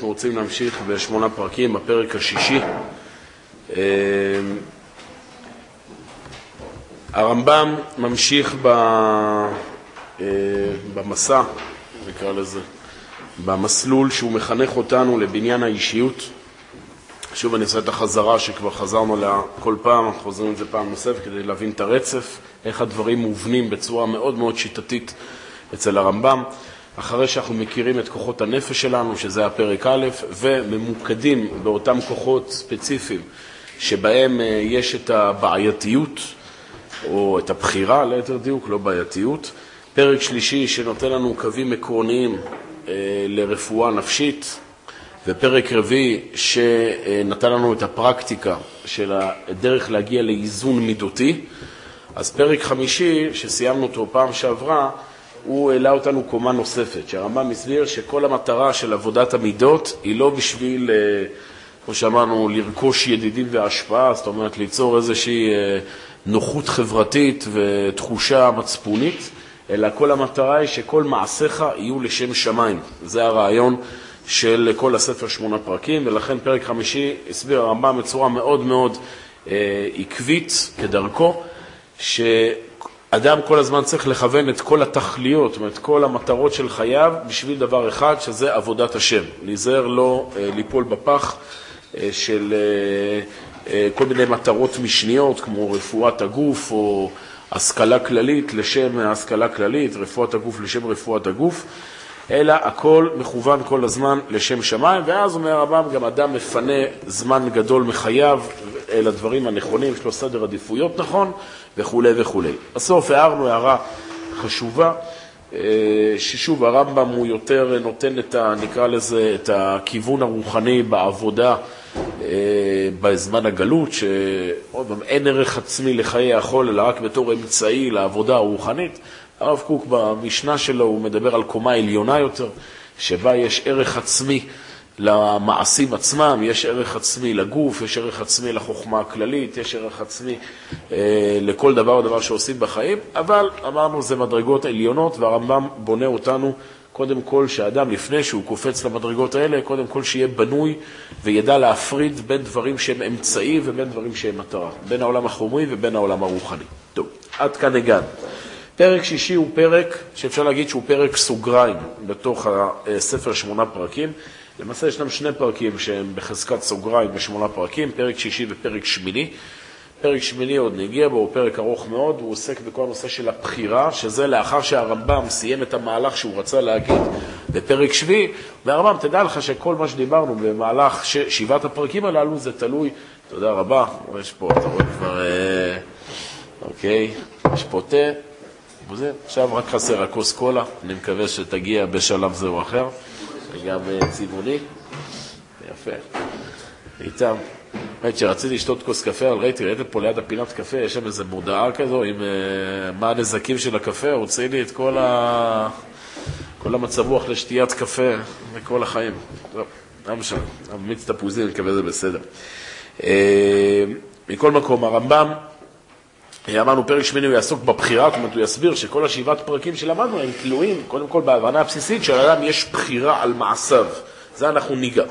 אנחנו רוצים להמשיך בשמונה פרקים, בפרק השישי. אה, הרמב"ם ממשיך ב... אה, במסע, נקרא לזה, במסלול שהוא מחנך אותנו לבניין האישיות. שוב אני עושה את החזרה שכבר חזרנו עליה כל פעם, אנחנו חוזרים לזה פעם נוספת כדי להבין את הרצף, איך הדברים מובנים בצורה מאוד מאוד שיטתית אצל הרמב"ם. אחרי שאנחנו מכירים את כוחות הנפש שלנו, שזה הפרק א', וממוקדים באותם כוחות ספציפיים שבהם אה, יש את הבעייתיות, או את הבחירה, ליתר דיוק, לא בעייתיות. פרק שלישי שנותן לנו קווים עקרוניים אה, לרפואה נפשית, ופרק רביעי שנתן לנו את הפרקטיקה של הדרך להגיע לאיזון מידותי. אז פרק חמישי, שסיימנו אותו פעם שעברה, הוא העלה אותנו קומה נוספת, שהרמב"ם הסביר שכל המטרה של עבודת המידות היא לא בשביל, אה, כמו שאמרנו, לרכוש ידידים והשפעה, זאת אומרת ליצור איזושהי אה, נוחות חברתית ותחושה מצפונית, אלא כל המטרה היא שכל מעשיך יהיו לשם שמיים. זה הרעיון של כל הספר שמונה פרקים, ולכן פרק חמישי הסביר הרמב"ם בצורה מאוד מאוד אה, עקבית, כדרכו, ש... אדם כל הזמן צריך לכוון את כל התכליות, את כל המטרות של חייו בשביל דבר אחד, שזה עבודת השם. להיזהר לא אה, ליפול בפח אה, של אה, כל מיני מטרות משניות, כמו רפואת הגוף או השכלה כללית לשם השכלה כללית, רפואת הגוף לשם רפואת הגוף. אלא הכל מכוון כל הזמן לשם שמיים, ואז אומר הרמב"ם, גם אדם מפנה זמן גדול מחייו אל הדברים הנכונים, יש לו סדר עדיפויות נכון, וכולי וכולי. בסוף הערנו הערה חשובה, אה, ששוב, הרמב"ם הוא יותר נותן את ה... נקרא לזה, את הכיוון הרוחני בעבודה אה, בזמן הגלות, שעוד פעם, אין ערך עצמי לחיי החול, אלא רק בתור אמצעי לעבודה הרוחנית. הרב קוק במשנה שלו הוא מדבר על קומה עליונה יותר, שבה יש ערך עצמי למעשים עצמם, יש ערך עצמי לגוף, יש ערך עצמי לחוכמה הכללית, יש ערך עצמי אה, לכל דבר ודבר שעושים בחיים, אבל אמרנו זה מדרגות עליונות והרמב"ם בונה אותנו קודם כל שאדם לפני שהוא קופץ למדרגות האלה, קודם כל שיהיה בנוי וידע להפריד בין דברים שהם אמצעי ובין דברים שהם מטרה, בין העולם החומרי ובין העולם הרוחני. טוב, עד כאן הגענו. פרק שישי הוא פרק שאפשר להגיד שהוא פרק סוגריים בתוך הספר שמונה פרקים. למעשה ישנם שני פרקים שהם בחזקת סוגריים בשמונה פרקים, פרק שישי ופרק שמיני. פרק שמיני עוד נגיע בו, הוא פרק ארוך מאוד, הוא עוסק בכל הנושא של הבחירה, שזה לאחר שהרמב"ם סיים את המהלך שהוא רצה להגיד בפרק שביעי, והרמב"ם, תדע לך שכל מה שדיברנו במהלך ש... שבעת הפרקים הללו זה תלוי, תודה רבה, יש פה, אתה רואה כבר, אה, אוקיי, יש פה תה. וזה, עכשיו רק חסר הכוס קולה, אני מקווה שתגיע בשלב זה או אחר, וגם אה, צבעוני. יפה. איתם. האמת שרציתי לשתות כוס קפה, אבל ראיתי, ראיתם פה ליד הפינת קפה, יש שם איזו מודעה כזו עם uh, מה הנזקים של הקפה, הוציא לי את כל, ה... כל המצב רוח לשתיית קפה לכל החיים. טוב, לא משנה, מיץ תפוזים, אני מקווה שזה בסדר. Uh, מכל מקום, הרמב"ם אמרנו, פרק שמיני הוא יעסוק בבחירה, זאת אומרת, הוא יסביר שכל השבעת פרקים שלמדנו הם תלויים, קודם כל בהבנה הבסיסית שלאדם יש בחירה על מעשיו. זה אנחנו ניגע.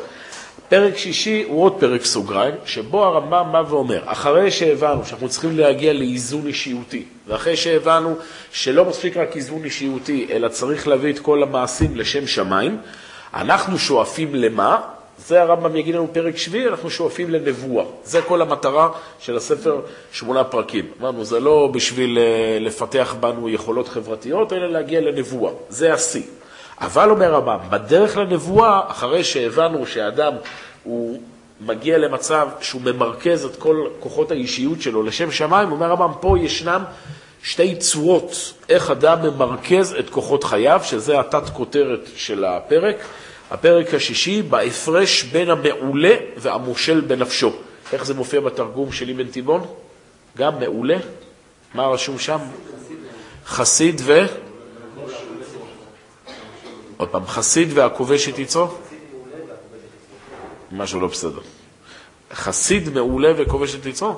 פרק שישי הוא עוד פרק סוגריים, שבו הרמב"ם בא ואומר, אחרי שהבנו שאנחנו צריכים להגיע לאיזון אישיותי, ואחרי שהבנו שלא מספיק רק איזון אישיותי, אלא צריך להביא את כל המעשים לשם שמיים, אנחנו שואפים למה? זה הרמב"ם יגיד לנו פרק שביעי, אנחנו שואפים לנבואה. זה כל המטרה של הספר שמונה פרקים. אמרנו, זה לא בשביל אה, לפתח בנו יכולות חברתיות, אלא להגיע לנבואה. זה השיא. אבל, אומר הרמב"ם, בדרך לנבואה, אחרי שהבנו שהאדם הוא מגיע למצב שהוא ממרכז את כל כוחות האישיות שלו לשם שמיים, אומר הרמב"ם, פה ישנם שתי צורות איך אדם ממרכז את כוחות חייו, שזה התת-כותרת של הפרק. הפרק השישי, בהפרש בין המעולה והמושל בנפשו. איך זה מופיע בתרגום של אבן תיבון? גם מעולה? מה רשום שם? חסיד ו... עוד פעם, חסיד והכובש את יצרו? משהו לא בסדר. חסיד מעולה וכובש את יצרו?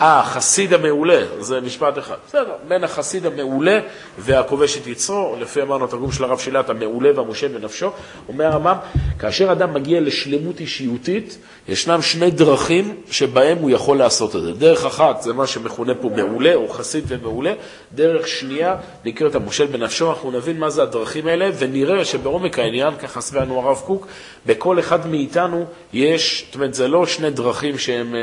אה, החסיד המעולה, זה משפט אחד. בסדר, בין החסיד המעולה והכובש את יצרו, לפי אמרנו התרגום של הרב שילת, המעולה והמושל בנפשו, אומר הרמב"ם, כאשר אדם מגיע לשלמות אישיותית, ישנם שני דרכים שבהם הוא יכול לעשות את זה. דרך אחת זה מה שמכונה פה מעולה, או חסיד ומעולה, דרך שנייה נקראת המושל בנפשו, אנחנו נבין מה זה הדרכים האלה, ונראה שבעומק העניין, ככה סביבנו הרב קוק, בכל אחד מאיתנו יש, זאת אומרת, זה לא שני דרכים שהם...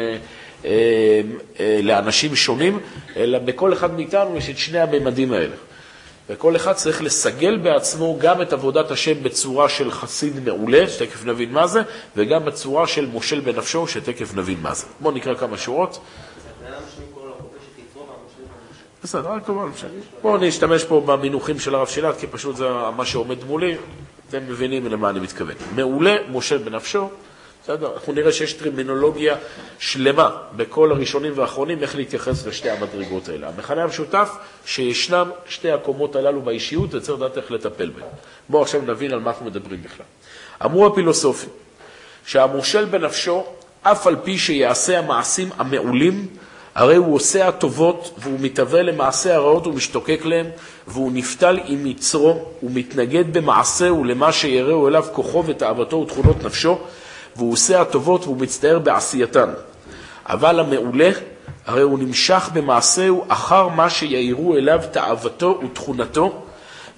אה, אה, לאנשים שונים, אלא בכל אחד מאיתנו יש את שני הממדים האלה. וכל אחד צריך לסגל בעצמו גם את עבודת השם בצורה של חסיד מעולה, שתכף נבין מה זה, וגם בצורה של מושל בנפשו, שתכף נבין מה זה. בואו נקרא כמה שורות. בסדר, רק כמובן, בואו נשתמש פה במינוחים של הרב שילת, כי פשוט זה מה שעומד מולי, אתם מבינים למה אני מתכוון. מעולה, מושל בנפשו? אנחנו נראה שיש טרמינולוגיה שלמה בכל הראשונים והאחרונים איך להתייחס לשתי המדרגות האלה. המכנה המשותף שישנם שתי הקומות הללו באישיות וצריך לדעת איך לטפל בהן. בואו עכשיו נבין על מה אנחנו מדברים בכלל. אמרו הפילוסופים שהמושל בנפשו, אף על פי שיעשה המעשים המעולים, הרי הוא עושה הטובות והוא מתהווה למעשה הרעות ומשתוקק להם, והוא נפתל עם יצרו, ומתנגד במעשהו למה שיראו אליו כוחו ותאוותו ותכונות נפשו, והוא עושה הטובות והוא מצטער בעשייתן. אבל המעולה, הרי הוא נמשך במעשהו אחר מה שיעירו אליו תאוותו ותכונתו,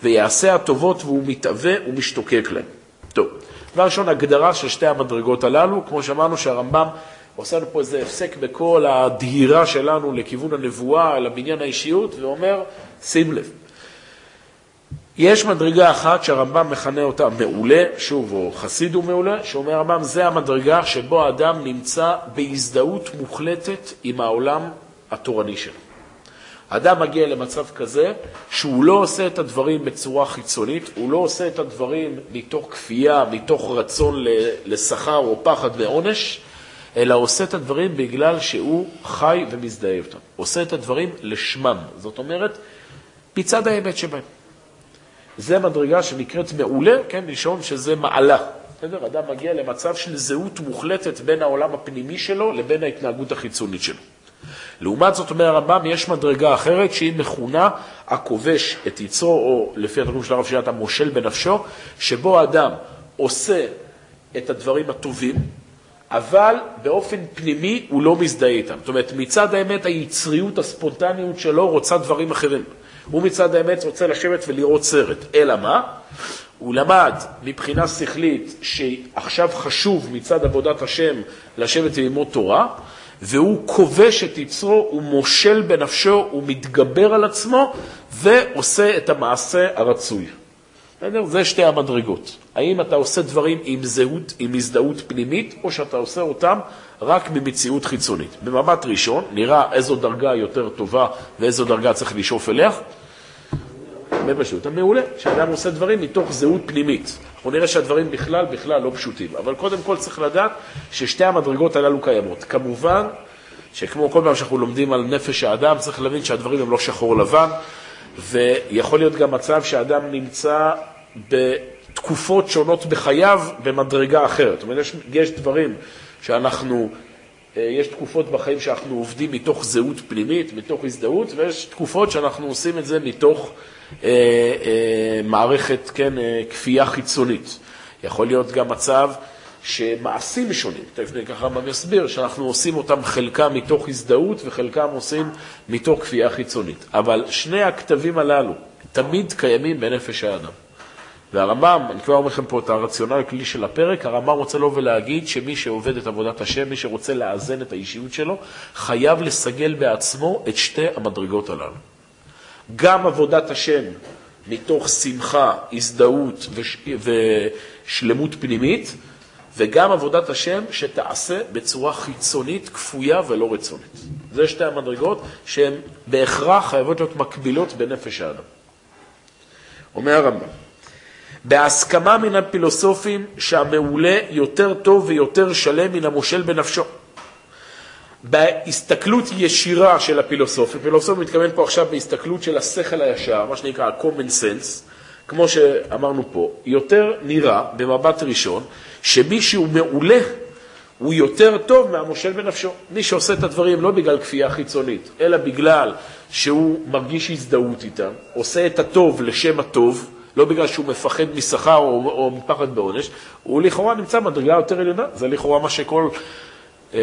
ויעשה הטובות והוא מתאווה ומשתוקק להם. טוב, דבר ראשון, הגדרה של שתי המדרגות הללו, כמו שאמרנו שהרמב"ם עושה לנו פה איזה הפסק בכל הדהירה שלנו לכיוון הנבואה, לבניין האישיות, ואומר, שים לב, יש מדרגה אחת שהרמב"ם מכנה אותה מעולה, שוב, או חסיד הוא מעולה, שאומר הרמב"ם, זה המדרגה שבו האדם נמצא בהזדהות מוחלטת עם העולם התורני שלו. האדם מגיע למצב כזה שהוא לא עושה את הדברים בצורה חיצונית, הוא לא עושה את הדברים מתוך כפייה, מתוך רצון לשכר או פחד ועונש, אלא עושה את הדברים בגלל שהוא חי ומזדהה אותם. עושה את הדברים לשמם, זאת אומרת, מצד האמת שבהם. זה מדרגה שנקראת מעולה, כן, לישון שזה מעלה. בסדר? אדם מגיע למצב של זהות מוחלטת בין העולם הפנימי שלו לבין ההתנהגות החיצונית שלו. לעומת זאת, אומר הרמב"ם, יש מדרגה אחרת שהיא מכונה הכובש את יצרו, או לפי התרגום של הרב שירת המושל בנפשו, שבו האדם עושה את הדברים הטובים, אבל באופן פנימי הוא לא מזדהה איתם. זאת אומרת, מצד האמת היצריות, הספונטניות שלו רוצה דברים אחרים. הוא מצד האמת רוצה לשבת ולראות סרט. אלא מה? הוא למד מבחינה שכלית שעכשיו חשוב מצד עבודת השם לשבת וללמוד תורה, והוא כובש את יצרו, הוא מושל בנפשו, הוא מתגבר על עצמו ועושה את המעשה הרצוי. בסדר? זה שתי המדרגות. האם אתה עושה דברים עם זהות, עם הזדהות פנימית, או שאתה עושה אותם רק ממציאות חיצונית. במבט ראשון נראה איזו דרגה יותר טובה ואיזו דרגה צריך לשאוף אליה. בפשוט המעולה, שאדם עושה דברים מתוך זהות פנימית. אנחנו נראה שהדברים בכלל, בכלל לא פשוטים. אבל קודם כל צריך לדעת ששתי המדרגות הללו קיימות. כמובן שכמו כל פעם שאנחנו לומדים על נפש האדם, צריך להבין שהדברים הם לא שחור לבן, ויכול להיות גם מצב שאדם נמצא בתקופות שונות בחייו במדרגה אחרת. זאת אומרת, יש, יש דברים שאנחנו, אה, יש תקופות בחיים שאנחנו עובדים מתוך זהות פנימית, מתוך הזדהות, ויש תקופות שאנחנו עושים את זה מתוך מערכת, כן, אה, כפייה חיצונית. יכול להיות גם מצב שמעשים שונים, תכף ככה הרמב"ם יסביר, שאנחנו עושים אותם חלקם מתוך הזדהות וחלקם עושים מתוך כפייה חיצונית. אבל שני הכתבים הללו תמיד קיימים בנפש האדם. והרמב"ם, אני כבר אומר לכם פה את הרציונל הכללי של הפרק, הרמב"ם רוצה לו ולהגיד שמי שעובד את עבודת השם, מי שרוצה לאזן את האישיות שלו, חייב לסגל בעצמו את שתי המדרגות הללו. גם עבודת השם מתוך שמחה, הזדהות וש... ושלמות פנימית, וגם עבודת השם שתעשה בצורה חיצונית, כפויה ולא רצונית. זה שתי המדרגות שהן בהכרח חייבות להיות מקבילות בנפש האדם. אומר הרמב"ם, בהסכמה מן הפילוסופים שהמעולה יותר טוב ויותר שלם מן המושל בנפשו. בהסתכלות ישירה של הפילוסופיה, פילוסופיה מתכוון פה עכשיו בהסתכלות של השכל הישר, מה שנקרא common sense, כמו שאמרנו פה, יותר נראה במבט ראשון שמי שהוא מעולה הוא יותר טוב מהמושל בנפשו. מי שעושה את הדברים לא בגלל כפייה חיצונית, אלא בגלל שהוא מרגיש הזדהות איתם, עושה את הטוב לשם הטוב, לא בגלל שהוא מפחד משכר או, או מפחד בעונש, הוא לכאורה נמצא מדרגה יותר עליונה. זה לכאורה מה שכל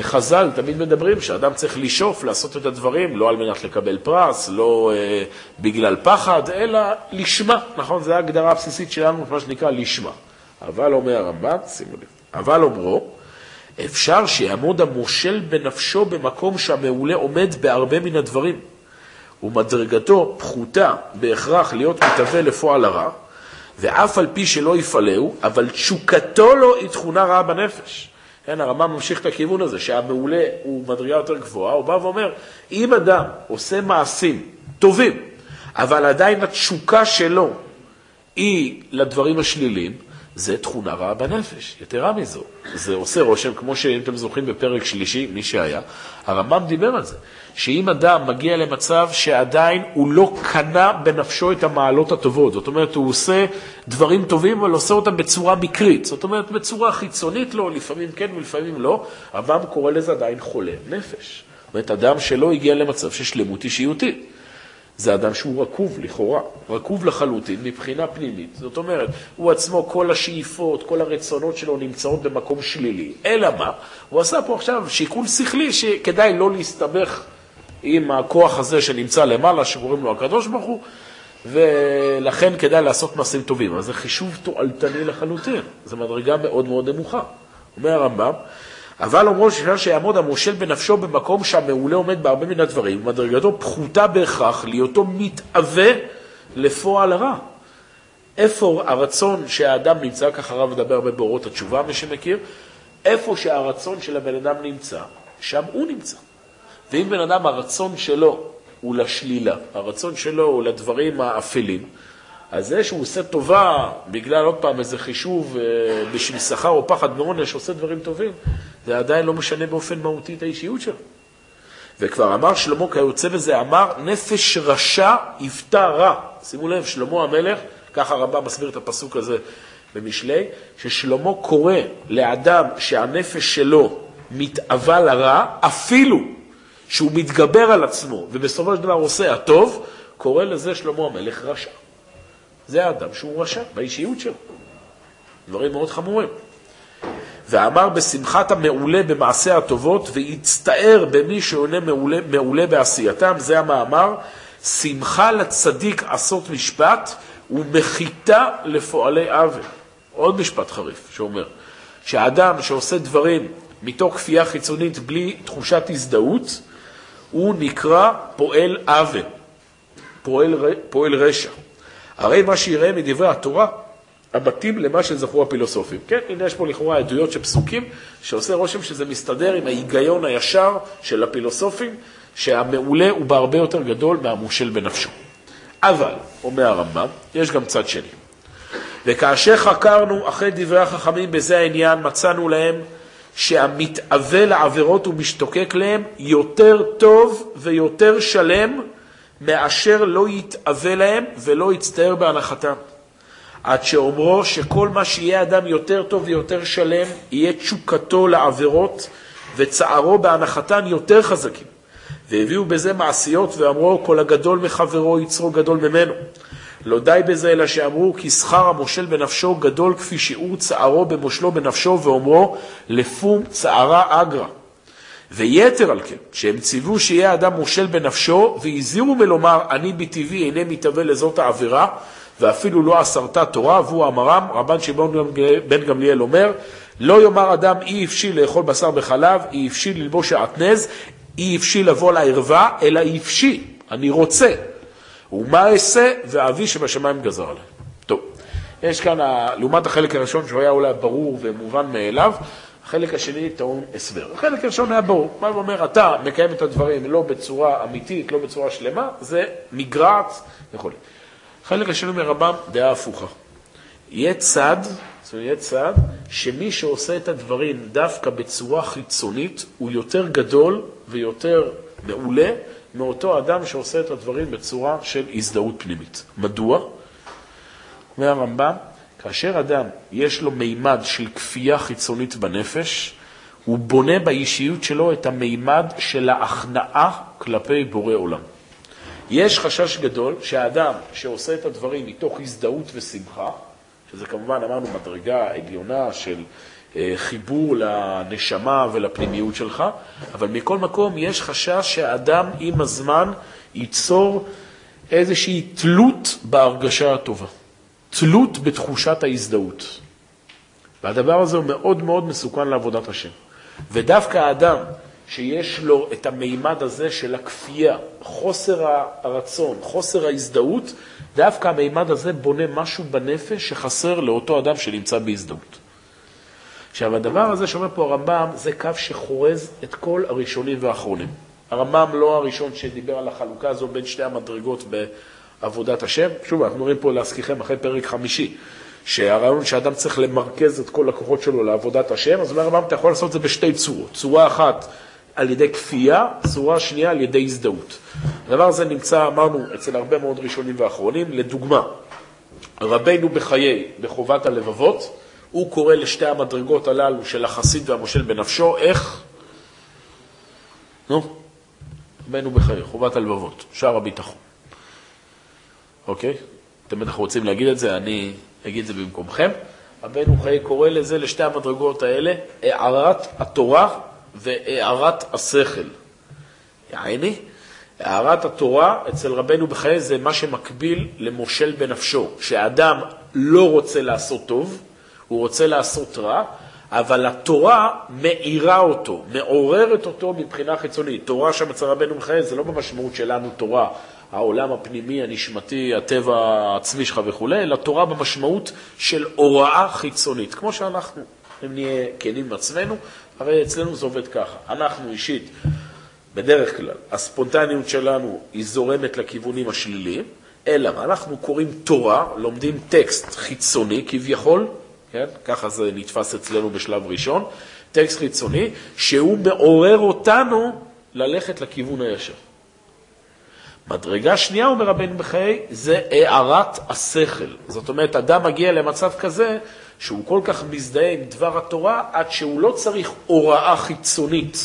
חז"ל תמיד מדברים, שאדם צריך לשאוף לעשות את הדברים, לא על מנת לקבל פרס, לא אה, בגלל פחד, אלא לשמה, נכון? זו ההגדרה הבסיסית שלנו, מה שנקרא לשמה. אבל אומר הרמב"ם, שימו לב, אבל אומרו, אפשר שיעמוד המושל בנפשו במקום שהמעולה עומד בהרבה מן הדברים, ומדרגתו פחותה בהכרח להיות מתהווה לפועל הרע, ואף על פי שלא יפעלהו, אבל תשוקתו לו היא תכונה רעה בנפש. כן, הרמב"ם ממשיך את הכיוון הזה, שהמעולה הוא מדרגה יותר גבוהה, הוא בא ואומר, אם אדם עושה מעשים טובים, אבל עדיין התשוקה שלו היא לדברים השליליים, זה תכונה רעה בנפש. יתרה מזו, זה עושה רושם, כמו שאם אתם זוכרים בפרק שלישי, מי שהיה, הרמב"ם דיבר על זה, שאם אדם מגיע למצב שעדיין הוא לא קנה בנפשו את המעלות הטובות, זאת אומרת, הוא עושה דברים טובים, אבל עושה אותם בצורה מקרית, זאת אומרת, בצורה חיצונית לא, לפעמים כן ולפעמים לא, הרמב"ם קורא לזה עדיין חולה נפש. זאת אומרת, אדם שלא הגיע למצב של שלמות אישיותית. זה אדם שהוא רקוב לכאורה, רקוב לחלוטין מבחינה פנימית. זאת אומרת, הוא עצמו, כל השאיפות, כל הרצונות שלו נמצאות במקום שלילי. אלא מה? הוא עשה פה עכשיו שיקול שכלי שכדאי לא להסתבך עם הכוח הזה שנמצא למעלה, שקוראים לו הקדוש ברוך הוא, ולכן כדאי לעשות מעשים טובים. אז זה חישוב תועלתני לחלוטין, זו מדרגה מאוד מאוד נמוכה. אומר הרמב"ם, אבל אומרו שאפשר שיעמוד המושל בנפשו במקום שהמעולה עומד בהרבה מן הדברים, ומדרגתו פחותה בהכרח להיותו מתאווה לפועל הרע. איפה הרצון שהאדם נמצא, ככה הרב מדבר הרבה באורות התשובה, מי שמכיר, איפה שהרצון של הבן אדם נמצא, שם הוא נמצא. ואם בן אדם הרצון שלו הוא לשלילה, הרצון שלו הוא לדברים האפלים, אז זה שהוא עושה טובה בגלל עוד פעם איזה חישוב אה, בשביל שכר או פחד מעונש, עושה דברים טובים, זה עדיין לא משנה באופן מהותי את האישיות שלו. וכבר אמר שלמה כיוצא בזה, אמר נפש רשע יפתע רע. שימו לב, שלמה המלך, ככה הרמב"ם מסביר את הפסוק הזה במשלי, ששלמה קורא לאדם שהנפש שלו מתאווה לרע, אפילו שהוא מתגבר על עצמו ובסופו של דבר עושה הטוב, קורא לזה שלמה המלך רשע. זה האדם שהוא רשע באישיות שלו. דברים מאוד חמורים. ואמר בשמחת המעולה במעשה הטובות, והצטער במי שעונה מעולה, מעולה בעשייתם, זה המאמר, שמחה לצדיק עשות משפט ומחיתה לפועלי עוול. עוד משפט חריף שאומר, שהאדם שעושה דברים מתוך כפייה חיצונית בלי תחושת הזדהות, הוא נקרא פועל עוול, פועל, פועל רשע. הרי מה שיראה מדברי התורה, המתאים למה שזכרו הפילוסופים. כן, הנה יש פה לכאורה עדויות של פסוקים, שעושה רושם שזה מסתדר עם ההיגיון הישר של הפילוסופים, שהמעולה הוא בהרבה יותר גדול מהמושל בנפשו. אבל, אומר הרמב"ם, יש גם צד שני. וכאשר חקרנו אחרי דברי החכמים בזה העניין, מצאנו להם שהמתאווה לעבירות ומשתוקק להם יותר טוב ויותר שלם מאשר לא יתאווה להם ולא יצטער בהנחתם. עד שאומרו שכל מה שיהיה אדם יותר טוב ויותר שלם, יהיה תשוקתו לעבירות וצערו בהנחתן יותר חזקים. והביאו בזה מעשיות ואמרו כל הגדול מחברו יצרו גדול ממנו. לא די בזה אלא שאמרו כי שכר המושל בנפשו גדול כפי שיעור צערו במושלו בנפשו ואומרו לפום צערה אגרא. ויתר על כן, שהם ציוו שיהיה אדם מושל בנפשו והזהירו מלומר אני בטבעי איני מתהווה לזאת העבירה ואפילו לא אסרת תורה, והוא אמרם, רבן שמעון בן גמליאל אומר, לא יאמר אדם אי אפשי לאכול בשר בחלב, אי אפשי ללבוש שעטנז, אי אפשי לבוא לערווה, אלא אי אפשי, אני רוצה. ומה אעשה, ואבי שבשמיים גזר עליי. טוב, יש כאן, לעומת החלק הראשון, שהוא היה אולי ברור ומובן מאליו, החלק השני טעון הסבר. החלק הראשון היה ברור, מה הוא אומר, אתה מקיים את הדברים לא בצורה אמיתית, לא בצורה שלמה, זה מגרעת וכו'. חלק השני מרבם, דעה הפוכה. יהיה צד, זאת אומרת, יהיה צד, שמי שעושה את הדברים דווקא בצורה חיצונית, הוא יותר גדול ויותר מעולה מאותו אדם שעושה את הדברים בצורה של הזדהות פנימית. מדוע? אומר הרמב"ם, כאשר אדם יש לו מימד של כפייה חיצונית בנפש, הוא בונה באישיות שלו את המימד של ההכנעה כלפי בורא עולם. יש חשש גדול שהאדם שעושה את הדברים מתוך הזדהות ושמחה, שזה כמובן, אמרנו, מדרגה עליונה של אה, חיבור לנשמה ולפנימיות שלך, אבל מכל מקום יש חשש שהאדם עם הזמן ייצור איזושהי תלות בהרגשה הטובה, תלות בתחושת ההזדהות. והדבר הזה הוא מאוד מאוד מסוכן לעבודת השם. ודווקא האדם שיש לו את המימד הזה של הכפייה, חוסר הרצון, חוסר ההזדהות, דווקא המימד הזה בונה משהו בנפש שחסר לאותו אדם שנמצא בהזדהות. עכשיו, הדבר הזה שאומר פה הרמב"ם, זה קו שחורז את כל הראשונים והאחרונים. הרמב"ם לא הראשון שדיבר על החלוקה הזו בין שתי המדרגות בעבודת השם. שוב, אנחנו רואים פה להזכירכם אחרי פרק חמישי, שהרעיון שאדם צריך למרכז את כל הכוחות שלו לעבודת השם, אז אומר הרמב"ם, אתה יכול לעשות את זה בשתי צורות. צורה אחת על ידי כפייה, צורה שנייה על ידי הזדהות. הדבר הזה נמצא, אמרנו, אצל הרבה מאוד ראשונים ואחרונים. לדוגמה, רבנו בחיי, בחובת הלבבות, הוא קורא לשתי המדרגות הללו של החסיד והמושל בנפשו, איך? נו, רבנו בחיי, חובת הלבבות, שער הביטחון. אוקיי? אתם בטח רוצים להגיד את זה, אני אגיד את זה במקומכם. רבנו חיי קורא לזה, לשתי המדרגות האלה, הערת התורה והארת השכל. יעני, הערת התורה אצל רבנו בחיי זה מה שמקביל למושל בנפשו, שהאדם לא רוצה לעשות טוב, הוא רוצה לעשות רע, אבל התורה מאירה אותו, מעוררת אותו מבחינה חיצונית. תורה שם אצל רבנו בחיי זה לא במשמעות שלנו תורה, העולם הפנימי, הנשמתי, הטבע העצמי שלך וכולי, אלא תורה במשמעות של הוראה חיצונית, כמו שאנחנו, אם נהיה כנים עם עצמנו, הרי אצלנו זה עובד ככה. אנחנו אישית, בדרך כלל, הספונטניות שלנו היא זורמת לכיוונים השליליים, אלא מה? אנחנו קוראים תורה, לומדים טקסט חיצוני כביכול, כן? ככה זה נתפס אצלנו בשלב ראשון, טקסט חיצוני, שהוא מעורר אותנו ללכת לכיוון הישר. מדרגה שנייה, אומר רבנו בחיי, זה הארת השכל. זאת אומרת, אדם מגיע למצב כזה שהוא כל כך מזדהה עם דבר התורה, עד שהוא לא צריך הוראה חיצונית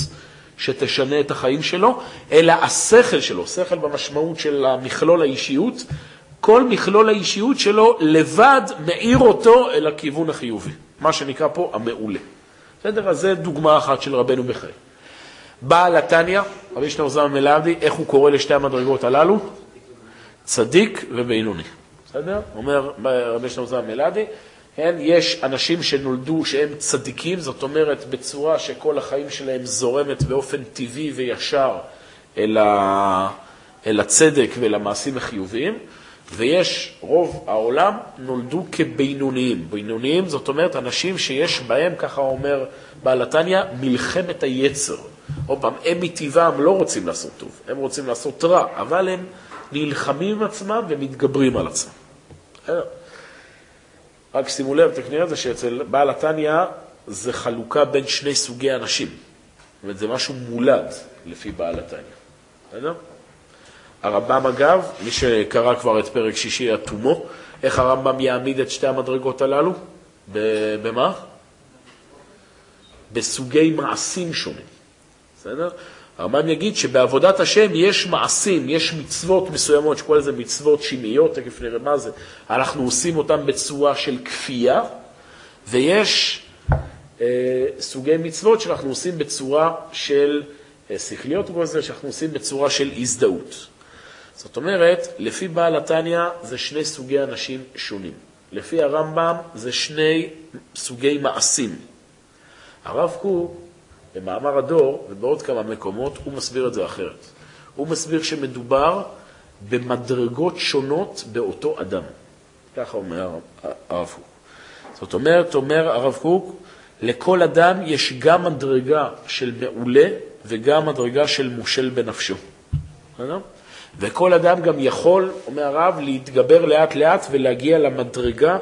שתשנה את החיים שלו, אלא השכל שלו, שכל במשמעות של המכלול האישיות, כל מכלול האישיות שלו לבד מאיר אותו אל הכיוון החיובי, מה שנקרא פה המעולה. בסדר? אז זה דוגמה אחת של רבנו בחיי. בעל התניא, רבי ישנר זמן מלאדי, איך הוא קורא לשתי המדרגות הללו? צדיק ובינוני. בסדר? אומר רבי ישנר זמן מלאדי, כן, יש אנשים שנולדו שהם צדיקים, זאת אומרת בצורה שכל החיים שלהם זורמת באופן טבעי וישר אל, ה... אל הצדק ואל המעשים החיוביים, ויש, רוב העולם נולדו כבינוניים. בינוניים זאת אומרת אנשים שיש בהם, ככה אומר בעל התניא, מלחמת היצר. עוד פעם, הם מטבעם לא רוצים לעשות טוב, הם רוצים לעשות רע, אבל הם נלחמים עם עצמם ומתגברים על עצמם. רק שימו לב, תקני את זה שאצל בעל התניא זה חלוקה בין שני סוגי אנשים. זאת אומרת, זה משהו מולד לפי בעל התניא. בסדר? הרמב"ם אגב, מי שקרא כבר את פרק שישי התומו, איך הרמב"ם יעמיד את שתי המדרגות הללו? במה? בסוגי מעשים שונים. בסדר? הרמב"ם יגיד שבעבודת השם יש מעשים, יש מצוות מסוימות, שקורא לזה מצוות שמעיות, תכף נראה מה זה, אנחנו עושים אותן בצורה של כפייה, ויש אה, סוגי מצוות שאנחנו עושים בצורה של אה, שכליות, שאנחנו עושים בצורה של הזדהות. זאת אומרת, לפי בעל התניא זה שני סוגי אנשים שונים. לפי הרמב"ם זה שני סוגי מעשים. הרב קוק במאמר הדור ובעוד כמה מקומות, הוא מסביר את זה אחרת. הוא מסביר שמדובר במדרגות שונות באותו אדם. ככה אומר הרב קוק. זאת אומרת, אומר הרב קוק, לכל אדם יש גם מדרגה של מעולה וגם מדרגה של מושל בנפשו. וכל אדם גם יכול, אומר הרב, להתגבר לאט לאט ולהגיע למדרגה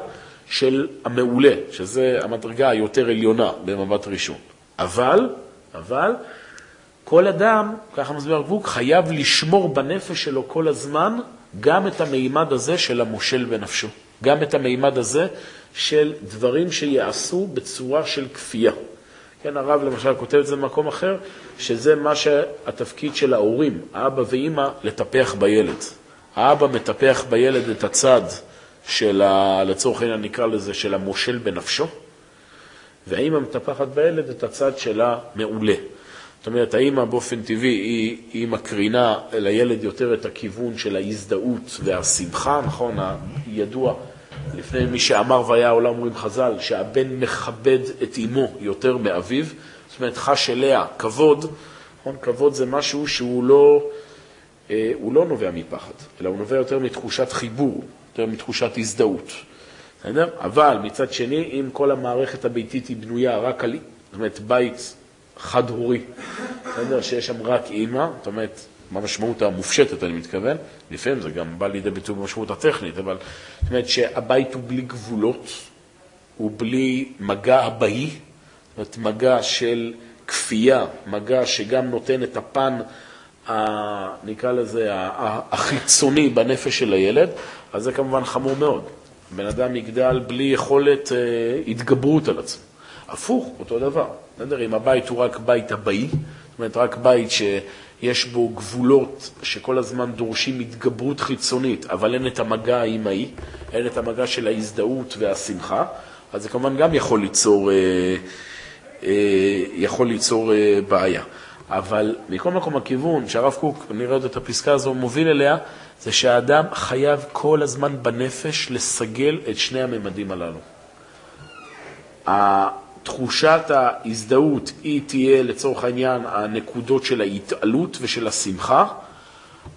של המעולה, שזה המדרגה היותר עליונה במבט ראשון. אבל, אבל, כל אדם, ככה מסביר הרב קוק, חייב לשמור בנפש שלו כל הזמן גם את המימד הזה של המושל בנפשו. גם את המימד הזה של דברים שיעשו בצורה של כפייה. כן, הרב למשל כותב את זה במקום אחר, שזה מה שהתפקיד של ההורים, האבא ואימא, לטפח בילד. האבא מטפח בילד את הצד של, ה, לצורך העניין נקרא לזה, של המושל בנפשו, והאימא מטפחת בילד את הצד של המעולה. זאת אומרת, האימא באופן טבעי היא, היא מקרינה לילד יותר את הכיוון של ההזדהות והשמחה, נכון? ידוע לפני מי שאמר והיה העולם אומרים חז"ל, שהבן מכבד את אמו יותר מאביו, זאת אומרת חש אליה כבוד, נכון? כבוד זה משהו שהוא לא, אה, הוא לא נובע מפחד, אלא הוא נובע יותר מתחושת חיבור, יותר מתחושת הזדהות. בסדר? אבל מצד שני, אם כל המערכת הביתית היא בנויה רק על, זאת אומרת, בית חד-הורי, בסדר? שיש שם רק אימא, זאת אומרת, במשמעות המופשטת אני מתכוון, לפעמים זה גם בא לידי ביטוי במשמעות הטכנית, אבל זאת אומרת שהבית הוא בלי גבולות, הוא בלי מגע אבאי, זאת אומרת מגע של כפייה, מגע שגם נותן את הפן, ה, נקרא לזה, החיצוני בנפש של הילד, אז זה כמובן חמור מאוד. בן אדם יגדל בלי יכולת אה, התגברות על עצמו. הפוך, אותו דבר. בסדר? אם הבית הוא רק בית אבאי, זאת אומרת רק בית ש... יש בו גבולות שכל הזמן דורשים התגברות חיצונית, אבל אין את המגע האימהי, אין את המגע של ההזדהות והשמחה, אז זה כמובן גם יכול ליצור, אה, אה, יכול ליצור אה, בעיה. אבל מכל מקום הכיוון שהרב קוק, נראה עוד את הפסקה הזו, מוביל אליה, זה שהאדם חייב כל הזמן בנפש לסגל את שני הממדים הללו. תחושת ההזדהות היא תהיה לצורך העניין הנקודות של ההתעלות ושל השמחה,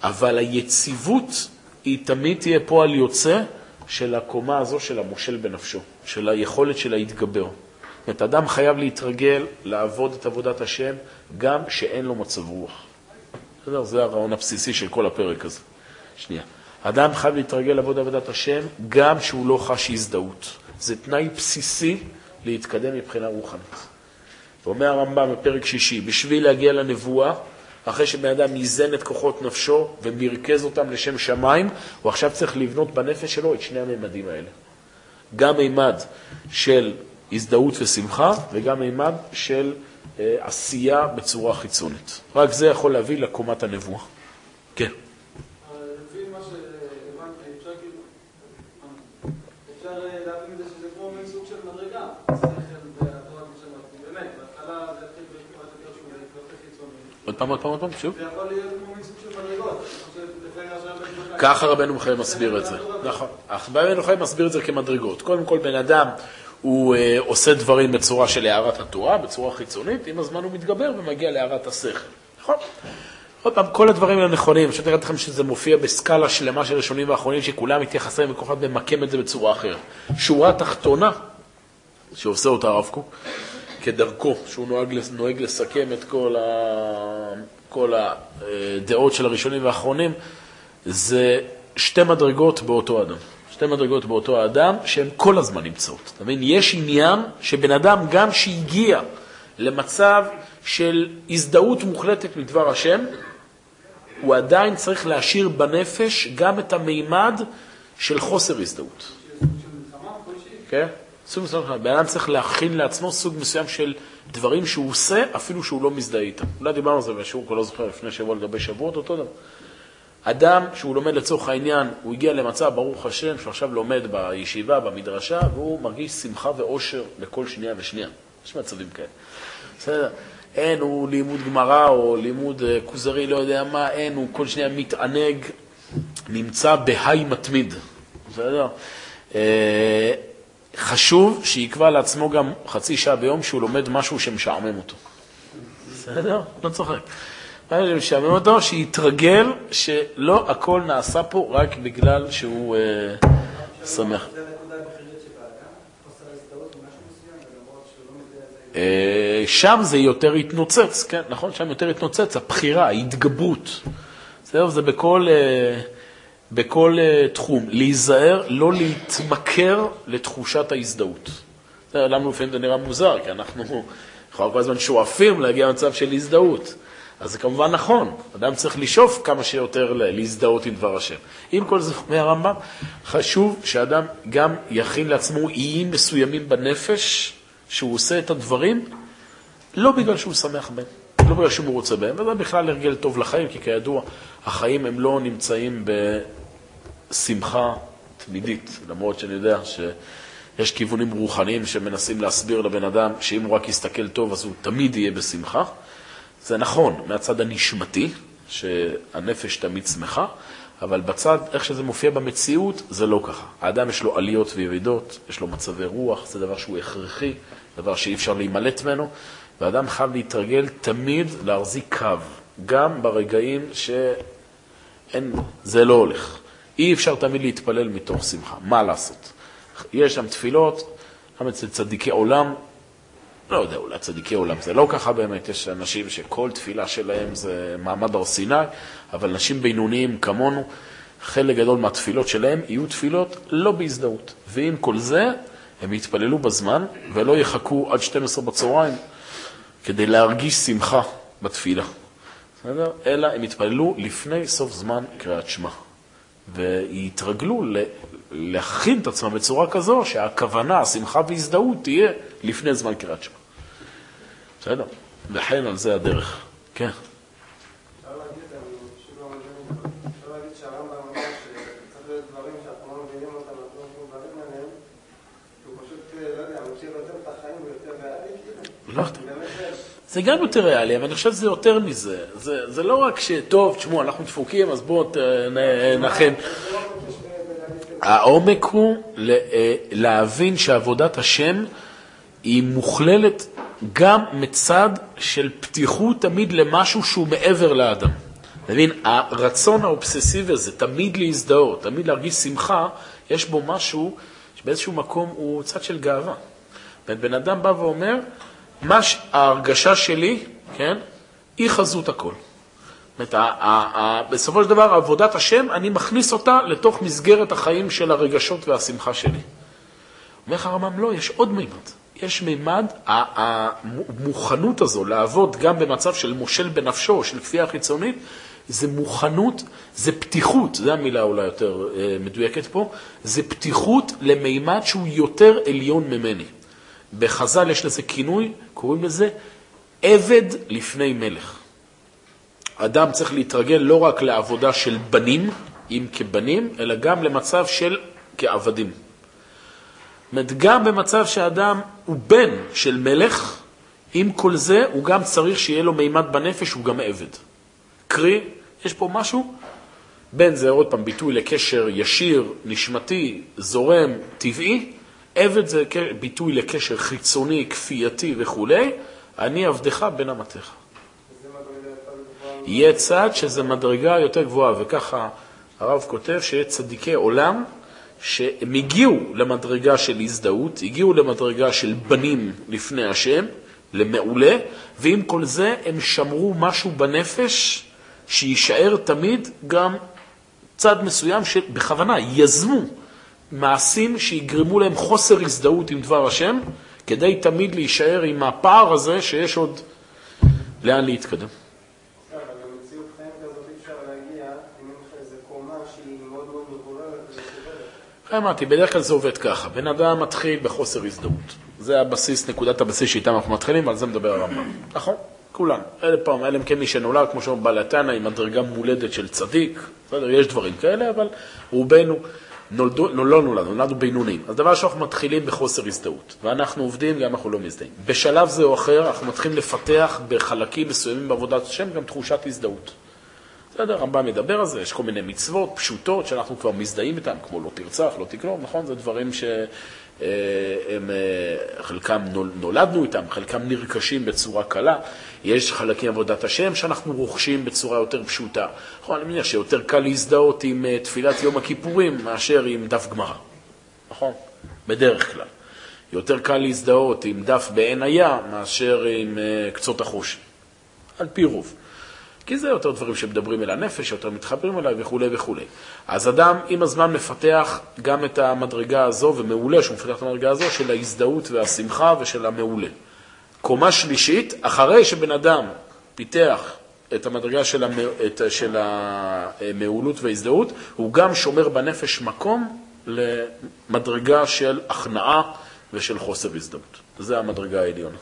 אבל היציבות היא תמיד תהיה פועל יוצא של הקומה הזו של המושל בנפשו, של היכולת של להתגבר. זאת אומרת, אדם חייב להתרגל לעבוד את עבודת השם גם שאין לו מצב רוח. בסדר? זה הרעיון הבסיסי של כל הפרק הזה. שנייה. אדם חייב להתרגל לעבוד עבודת השם גם שהוא לא חש הזדהות. זה תנאי בסיסי להתקדם מבחינה רוחנית. ואומר הרמב"ם בפרק שישי, בשביל להגיע לנבואה, אחרי שבן אדם איזן את כוחות נפשו ומרכז אותם לשם שמיים, הוא עכשיו צריך לבנות בנפש שלו את שני הממדים האלה. גם מימד של הזדהות ושמחה, וגם מימד של אה, עשייה בצורה חיצונית. רק זה יכול להביא לקומת הנבואה. כן. עוד פעם, עוד פעם, עוד פעם, שוב. זה יכול להיות כמו מסוג של מדרגות. ככה רבנו מיכאל מסביר את זה. נכון. רבנו מיכאל מסביר את זה כמדרגות. קודם כל, בן אדם, הוא אה, עושה דברים בצורה של הערת התורה, בצורה חיצונית, עם הזמן הוא מתגבר ומגיע להערת השכל. נכון? עוד פעם, כל הדברים האלה נכונים. רוצה להגיד לכם שזה מופיע בסקאלה שלמה של ראשונים ואחרונים, שכולם מתייחסים וכל אחד ממקם את זה בצורה אחרת. שורה תחתונה, שעושה אותה הרב קוק, כדרכו, שהוא נוהג, נוהג לסכם את כל, ה, כל הדעות של הראשונים והאחרונים, זה שתי מדרגות באותו אדם. שתי מדרגות באותו האדם שהן כל הזמן נמצאות. אתה מבין? יש עניין שבן אדם, גם שהגיע למצב של הזדהות מוחלטת מדבר השם, הוא עדיין צריך להשאיר בנפש גם את המימד של חוסר הזדהות. כן? סוג מסוים, בן אדם צריך להכין לעצמו סוג מסוים של דברים שהוא עושה, אפילו שהוא לא מזדהה איתם. אולי דיברנו על זה בשיעור, כבר לא זוכר, לפני שבוע לגבי שבועות, אותו דבר. אדם שהוא לומד לצורך העניין, הוא הגיע למצב, ברוך השם, שהוא עכשיו לומד בישיבה, במדרשה, והוא מרגיש שמחה ואושר בכל שנייה ושנייה. יש מצבים כאלה. בסדר? אין, הוא לימוד גמרא או לימוד אה, כוזרי, לא יודע מה, אין, הוא כל שנייה מתענג, נמצא בהיי מתמיד. בסדר? אה, חשוב שיקבע לעצמו גם חצי שעה ביום שהוא לומד משהו שמשעמם אותו. בסדר? לא צוחק. משהו שמשעמם אותו, שיתרגל שלא הכל נעשה פה רק בגלל שהוא אה, שמח. אה, שם זה יותר התנוצץ, כן, נכון? שם יותר התנוצץ, הבחירה, ההתגברות. בסדר? זה בכל... אה, בכל uh, תחום, להיזהר, לא להתמכר לתחושת ההזדהות. לנו לפעמים זה נראה מוזר, כי אנחנו כל הזמן שואפים להגיע למצב של הזדהות. אז זה כמובן נכון, אדם צריך לשאוף כמה שיותר להזדהות עם דבר השם. עם כל זה, אומר הרמב"ם, חשוב שאדם גם יכין לעצמו איים מסוימים בנפש, שהוא עושה את הדברים לא בגלל שהוא שמח בהם, לא בגלל שהוא רוצה בהם, וזה בכלל הרגל טוב לחיים, כי כידוע, החיים הם לא נמצאים בשמחה תמידית, למרות שאני יודע שיש כיוונים רוחניים שמנסים להסביר לבן אדם שאם הוא רק יסתכל טוב אז הוא תמיד יהיה בשמחה. זה נכון מהצד הנשמתי, שהנפש תמיד שמחה, אבל בצד, איך שזה מופיע במציאות, זה לא ככה. האדם יש לו עליות וירידות, יש לו מצבי רוח, זה דבר שהוא הכרחי, דבר שאי אפשר להימלט ממנו, ואדם חייב להתרגל תמיד להחזיק קו, גם ברגעים שאין, זה לא הולך. אי אפשר תמיד להתפלל מתוך שמחה, מה לעשות? יש שם תפילות, גם אצל צדיקי עולם, לא יודע, אולי צדיקי עולם זה לא ככה באמת, יש אנשים שכל תפילה שלהם זה מעמד הר סיני, אבל אנשים בינוניים כמונו, חלק גדול מהתפילות שלהם יהיו תפילות לא בהזדהות. ועם כל זה, הם יתפללו בזמן ולא יחכו עד 12 בצהריים כדי להרגיש שמחה בתפילה. בסדר? אלא הם יתפללו לפני סוף זמן קריאת שמע. ויתרגלו להכין את עצמם בצורה כזו שהכוונה, השמחה והזדהות תהיה לפני זמן קריאת שמע. בסדר? וכן על זה הדרך. כן. לא יודע. זה גם יותר ריאלי, אבל אני חושב שזה יותר מזה. זה, זה לא רק שטוב, תשמעו, אנחנו דפוקים, אז בואו נחם. העומק הוא אה, להבין שעבודת השם היא מוכללת גם מצד של פתיחות תמיד למשהו שהוא מעבר לאדם. אתה מבין? הרצון האובססיבי הזה, תמיד להזדהות, תמיד להרגיש שמחה, יש בו משהו שבאיזשהו מקום הוא צד של גאווה. בן אדם בא ואומר, מה ההרגשה שלי, כן, היא חזות הכל. אומרת, בסופו של דבר, עבודת השם, אני מכניס אותה לתוך מסגרת החיים של הרגשות והשמחה שלי. אומר לך הרמב"ם, לא, יש עוד מימד. יש מימד, המוכנות הזו לעבוד גם במצב של מושל בנפשו, של כפייה חיצונית, זה מוכנות, זה פתיחות, זו המילה אולי יותר אה, מדויקת פה, זה פתיחות למימד שהוא יותר עליון ממני. בחז"ל יש לזה כינוי, קוראים לזה עבד לפני מלך. אדם צריך להתרגל לא רק לעבודה של בנים, אם כבנים, אלא גם למצב של כעבדים. זאת גם במצב שאדם הוא בן של מלך, עם כל זה הוא גם צריך שיהיה לו מימד בנפש, הוא גם עבד. קרי, יש פה משהו, בן זה עוד פעם ביטוי לקשר ישיר, נשמתי, זורם, טבעי, עבד זה ביטוי לקשר חיצוני, כפייתי וכולי, אני עבדך בן אמתך. יהיה צד שזה מדרגה יותר גבוהה, וככה הרב כותב שיש צדיקי עולם שהם הגיעו למדרגה של הזדהות, הגיעו למדרגה של בנים לפני השם, למעולה, ועם כל זה הם שמרו משהו בנפש שיישאר תמיד גם צד מסוים שבכוונה יזמו מעשים שיגרמו להם חוסר הזדהות עם דבר השם, כדי תמיד להישאר עם הפער הזה שיש עוד לאן להתקדם. אמרתי, בדרך כלל זה עובד ככה, בן אדם מתחיל בחוסר הזדהות. זה הבסיס, נקודת הבסיס שאיתם אנחנו מתחילים, ועל זה מדבר הרמב"ם. נכון, כולם. אלה פעם, אלה הם כן מי שנולד, כמו שאומר בעל התנא, עם מדרגה מולדת של צדיק. בסדר, יש דברים כאלה, אבל רובנו נולדו, לא, לא נולדנו, נולדנו בינונים. אז דבר שאנחנו מתחילים בחוסר הזדהות, ואנחנו עובדים, גם אנחנו לא מזדהים. בשלב זה או אחר, אנחנו מתחילים לפתח בחלקים מסוימים בעבודת השם גם תחושת הזדהות. בסדר, הרמב"ם מדבר על זה, יש כל מיני מצוות פשוטות שאנחנו כבר מזדהים איתן, כמו לא תרצח, לא תגנוב, נכון? זה דברים שהם, אה, אה, חלקם נולדנו איתם, חלקם נרכשים בצורה קלה. יש חלקים עבודת השם שאנחנו רוכשים בצורה יותר פשוטה. נכון, אני מניח שיותר קל להזדהות עם אה, תפילת יום הכיפורים מאשר עם דף גמרא, נכון? בדרך כלל. יותר קל להזדהות עם דף בעין היה מאשר עם קצות החוש, על פי רוב. כי זה יותר דברים שמדברים אל הנפש, יותר מתחברים אליי וכולי וכולי. אז אדם עם הזמן מפתח גם את המדרגה הזו, ומעולה שהוא מפתח את המדרגה הזו, של ההזדהות והשמחה ושל המעולה. קומה שלישית, אחרי שבן אדם פיתח את המדרגה של, המ... את... של המעולות וההזדהות, הוא גם שומר בנפש מקום למדרגה של הכנעה ושל חוסר הזדהות. זו המדרגה העליונה.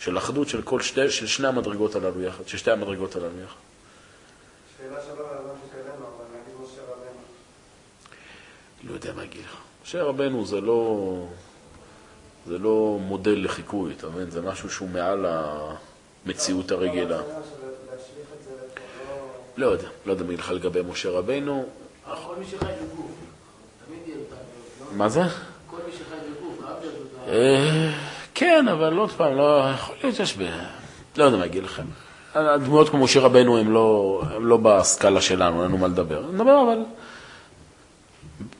של אחדות של, כל שתי, של שני המדרגות הללו יחד, של שתי המדרגות הללו יחד. שאלה שלא רלוונטית אלינו, אבל נגיד משה רבנו. לא יודע מה אגיד לך. משה רבנו זה לא, זה לא מודל לחיקוי, אתה מבין? זה משהו שהוא מעל המציאות הרגילה. לא, לפה, לא... לא יודע, לא יודע מה אגיד לך לגבי משה רבנו. כל מי שחי בגוף, תמיד יהיה אותם, לא? מה זה? כל מי שחי בגוף, להיות אותם. אה, כן, אבל עוד פעם, לא, יכול להיות שיש ב... לא יודע מה אגיד לכם. הדמויות כמו משה רבנו הם לא, הם לא בסקאלה שלנו, אין לנו מה לדבר. נדבר אבל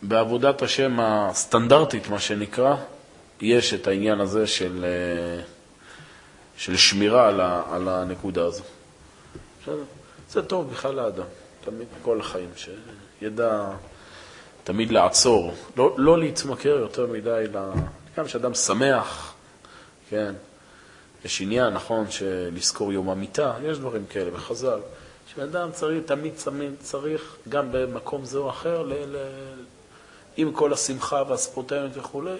בעבודת השם הסטנדרטית, מה שנקרא, יש את העניין הזה של, אה, של שמירה על, ה, על הנקודה הזו. זה טוב בכלל לאדם, תמיד כל החיים, שידע תמיד לעצור, לא, לא להתמכר יותר מדי. גם כשאדם שמח, כן, יש עניין, נכון, שלזכור יום המיטה, יש דברים כאלה בחז"ל, שאדם צריך, תמיד תמיד צריך, גם במקום זה או אחר, ל, ל, עם כל השמחה והספורטאיות וכולי,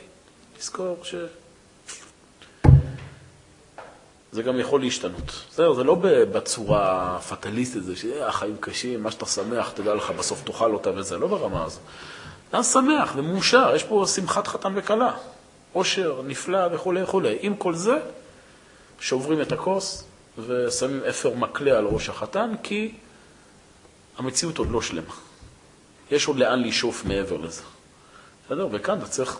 לזכור ש... זה גם יכול להשתנות. זהו, זה לא בצורה פטליסטית, זה שהחיים קשים, מה שאתה שמח, תדע לך, בסוף תאכל אותה וזה, לא ברמה הזו. אתה שמח ומאושר, יש פה שמחת חתן וכלה, עושר נפלא וכולי וכולי. עם כל זה, שוברים את הכוס ושמים אפר מקלה על ראש החתן, כי המציאות עוד לא שלמה. יש עוד לאן לשאוף מעבר לזה. בסדר? וכאן אתה צריך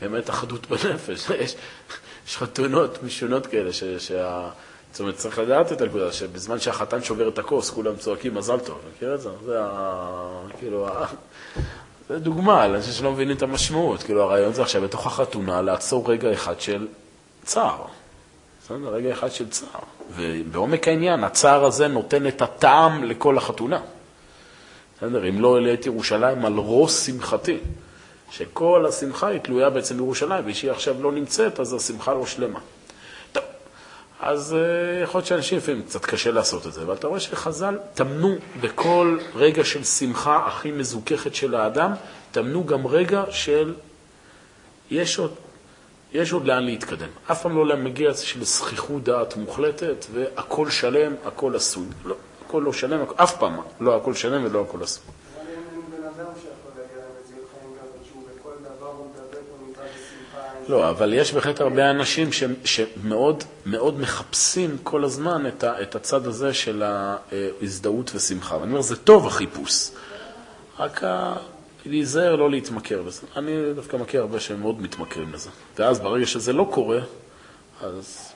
באמת אחדות בנפש. יש, יש חתונות משונות כאלה, ש, שה... זאת אומרת, צריך לדעת את הנקודה, שבזמן שהחתן שובר את הכוס, כולם צועקים מזל טוב. מכיר את זה? זה ה... כאילו. זה דוגמה לאנשים שלא מבינים את המשמעות. כאילו, הרעיון זה עכשיו בתוך החתונה לעצור רגע אחד של צער. בסדר? רגע אחד של צער. ובעומק העניין, הצער הזה נותן את הטעם לכל החתונה. בסדר? אם לא העליתי ירושלים על ראש שמחתי, שכל השמחה היא תלויה בעצם בירושלים, ושהיא עכשיו לא נמצאת, אז השמחה לא שלמה. אז uh, יכול להיות שאנשים לפעמים קצת קשה לעשות את זה, אבל אתה רואה שחז"ל טמנו בכל רגע של שמחה הכי מזוככת של האדם, טמנו גם רגע של יש עוד, יש עוד לאן להתקדם. אף פעם לא מגיע של זכיחות דעת מוחלטת, והכל שלם, הכל עשוי. לא, הכל לא שלם, אף פעם לא הכל שלם ולא הכל עשוי. אבל אין אין בן אדם שיכול להגיע למציאות חיים כזאת, שהוא בכל דבר הוא מדבק, הוא נמצא בשמחה. אין לא, אבל יש בהחלט הרבה אנשים ש, שמאוד מאוד מחפשים כל הזמן את, ה, את הצד הזה של ההזדהות ושמחה. ואני אומר, זה טוב החיפוש, רק ה... להיזהר לא להתמכר לזה. אני דווקא מכיר הרבה שהם מאוד מתמכרים לזה. ואז ברגע שזה לא קורה, אז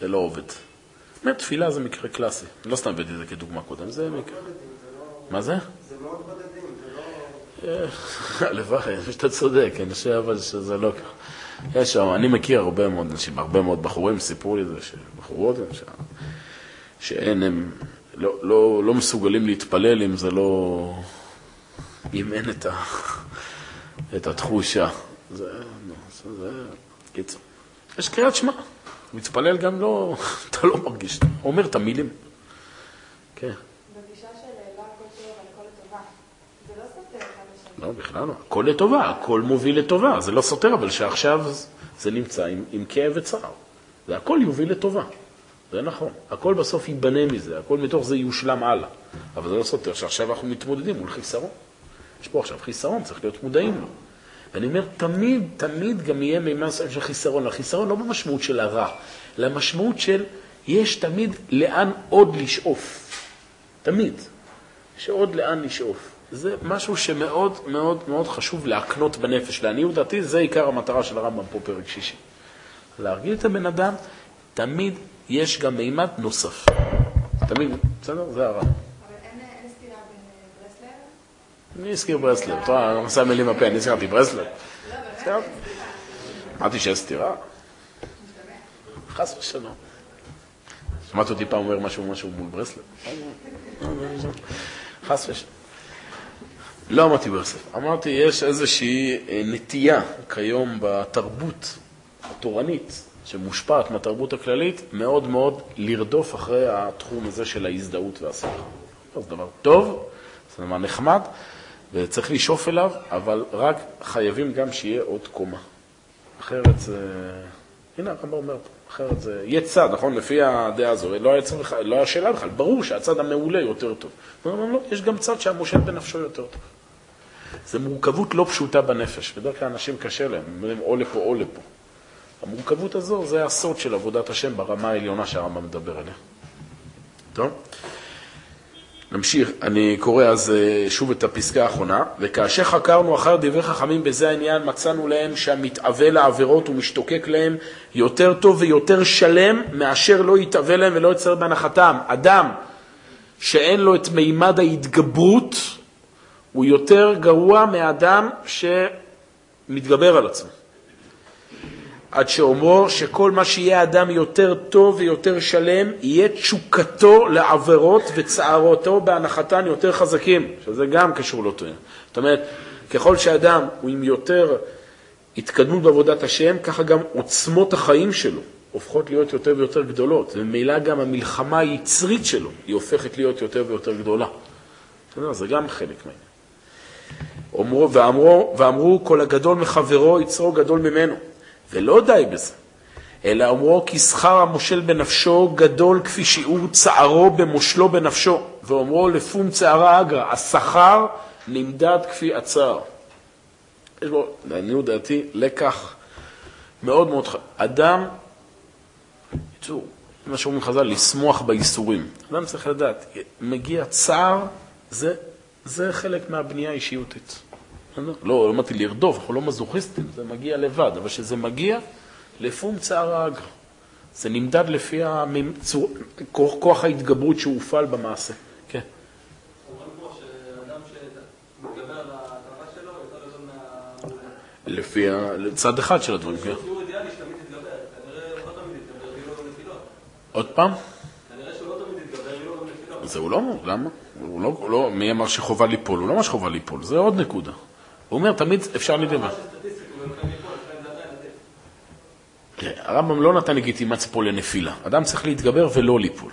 זה לא עובד. באמת, תפילה זה מקרה קלאסי. לא סתם הבאתי את זה כדוגמה קודם, זה מקרה... בודדים, לא... מה זה? זה מאוד בודדים, זה לא... הלוואי, אני חושב שאתה צודק, אני חושב אבל שזה לא ככה. יש שם, אני מכיר הרבה מאוד אנשים, הרבה מאוד בחורים, סיפרו לי את זה, בחורות, ש... שאין, הם לא, לא, לא מסוגלים להתפלל אם זה לא... אם אין את, ה... את התחושה. זה, זה, זה, קיצור. יש קריאת שמע, מתפלל גם לא, אתה לא מרגיש, אומר את המילים. כן. בגישה של לא הכל טוב, אבל הכל לטובה. זה לא סותר אחד לשני. לא, בכלל לא. הכל לטובה, הכל מוביל לטובה. זה לא סותר, אבל שעכשיו זה נמצא עם, עם כאב וצער. זה הכל יוביל לטובה. זה נכון. הכל בסוף ייבנה מזה, הכל מתוך זה יושלם הלאה. אבל זה לא סותר שעכשיו אנחנו מתמודדים מול חיסרון. יש פה עכשיו חיסרון, צריך להיות מודעים לו. ואני אומר, תמיד, תמיד גם יהיה מימד של חיסרון. החיסרון לא במשמעות של הרע, אלא משמעות של יש תמיד לאן עוד לשאוף. תמיד. יש עוד לאן לשאוף. זה משהו שמאוד מאוד מאוד חשוב להקנות בנפש. לעניות דעתי, זה עיקר המטרה של הרמב"ם פה, פרק שישי. להרגיל את הבן אדם, תמיד יש גם מימד נוסף. תמיד, בסדר? זה הרע. אבל אין אין סתירה בין אה? מי הזכיר ברסלב? אתה רואה, אני עושה מילים בפה, אני הזכרתי ברסלב. לא. בסדר. אמרתי שיש סתירה. חס ושלום. שמעת אותי פעם אומר משהו משהו מול ברסלב? חס ושלום. לא אמרתי ברסלב, אמרתי יש איזושהי אה, נטייה כיום בתרבות התורנית, שמושפעת מהתרבות הכללית, מאוד מאוד לרדוף אחרי התחום הזה של ההזדהות והשמחה. זה דבר טוב, זה דבר נחמד, וצריך לשאוף אליו, אבל רק חייבים גם שיהיה עוד קומה. אחרת זה... הנה הרמב"ם אומר פה. אחרת זה יהיה צד, נכון? לפי הדעה הזו, לא היה צריך, לא היה שאלה בכלל, ברור שהצד המעולה יותר טוב. הוא אומר, לא, יש גם צד שהמושל בנפשו יותר טוב. זו מורכבות לא פשוטה בנפש, בדרך כלל אנשים קשה להם, הם אומרים או לפה או לפה. המורכבות הזו זה הסוד של עבודת השם ברמה העליונה שהרמב"ם מדבר עליה. טוב? נמשיך, אני קורא אז אה, שוב את הפסקה האחרונה. וכאשר חקרנו אחר דברי חכמים בזה העניין, מצאנו להם שהמתאווה לעבירות ומשתוקק להם יותר טוב ויותר שלם מאשר לא יתאווה להם ולא יצר בהנחתם. אדם שאין לו את מימד ההתגברות, הוא יותר גרוע מאדם שמתגבר על עצמו. עד שאומרו שכל מה שיהיה אדם יותר טוב ויותר שלם, יהיה תשוקתו לעבירות וצערותו בהנחתן יותר חזקים, שזה גם קשור לאותו עניין. זאת אומרת, ככל שאדם הוא עם יותר התקדמות בעבודת השם, ככה גם עוצמות החיים שלו הופכות להיות יותר ויותר גדולות, וממילא גם המלחמה היצרית שלו היא הופכת להיות יותר ויותר גדולה. זה גם חלק מהעניין. ואמרו, ואמרו, ואמרו כל הגדול מחברו יצרו גדול ממנו. ולא די בזה, אלא אומרו כי שכר המושל בנפשו גדול כפי שיעור צערו במושלו בנפשו, ואומרו לפום צערה אגרא, השכר נמדד כפי הצער. יש בו, לעניות דעתי, לקח מאוד מאוד חשוב. אדם, תראו, מה שאומרים חז"ל, לשמוח בייסורים. אדם צריך לדעת, מגיע צער, זה, זה חלק מהבנייה האישיותית. לא, לא אמרתי לרדוף, אנחנו לא מזוכיסטים, זה מגיע לבד, אבל כשזה מגיע, לפום צער האגר. זה נמדד לפי המצור... כוח, כוח ההתגברות שהופעל במעשה. כן. לפי צד אחד של הדברים, כן. עוד פעם? זהו לא, למה? הוא לא, לא, מי אמר שחובה ליפול? הוא לא אמר שחובה ליפול, זה עוד נקודה. הוא אומר, תמיד אפשר לדבר. כן, הרמב"ם לא נתן לגיטימציה פה לנפילה. אדם צריך להתגבר ולא ליפול.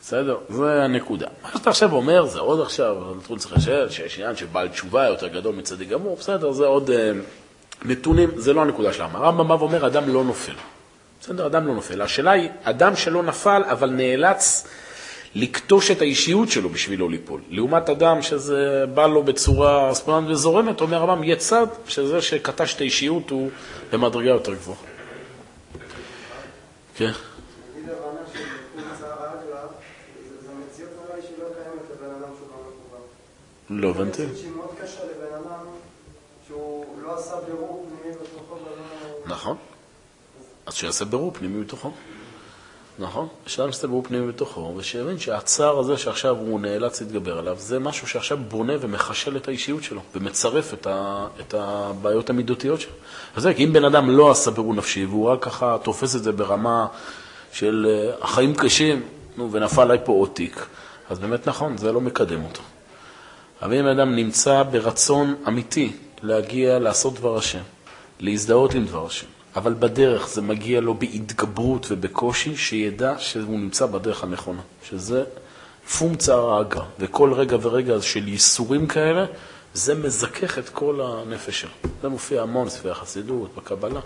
בסדר? זה הנקודה. מה שאתה עכשיו אומר, זה עוד עכשיו, אנחנו צריכים לשאול שיש עניין שבעל תשובה יותר גדול מצדיק גמור, בסדר, זה עוד אה, נתונים, זה לא הנקודה שלנו. הרמב"ם בא ואומר, אדם לא נופל. בסדר, אדם לא נופל. השאלה היא, אדם שלא נפל, אבל נאלץ לקטוש את האישיות שלו בשביל לא ליפול. לעומת אדם שזה בא לו בצורה ספוננית וזורמת, אומר הרמב"ם, יהיה צד שזה שקטש את האישיות הוא במדרגה יותר גבוהה. כן. לא הבנתי. נכון. אז שיעשה בירור פנימי בתוכו. נכון? שאדם יסתבר פנימי בתוכו, ושיבין שהצער הזה שעכשיו הוא נאלץ להתגבר עליו, זה משהו שעכשיו בונה ומחשל את האישיות שלו, ומצרף את, ה, את הבעיות המידותיות שלו. אז זה, כי אם בן אדם לא עשה בירור נפשי, והוא רק ככה תופס את זה ברמה של אה, החיים קשים, נו, ונפל עליי פה עוד תיק, אז באמת נכון, זה לא מקדם אותו. אבל אם אדם נמצא ברצון אמיתי להגיע לעשות דבר השם, להזדהות עם דבר השם, אבל בדרך זה מגיע לו בהתגברות ובקושי, שידע שהוא נמצא בדרך הנכונה, שזה צער האגרא, וכל רגע ורגע של ייסורים כאלה, זה מזכך את כל הנפש שלו. זה מופיע המון ספרי החסידות, בקבלה.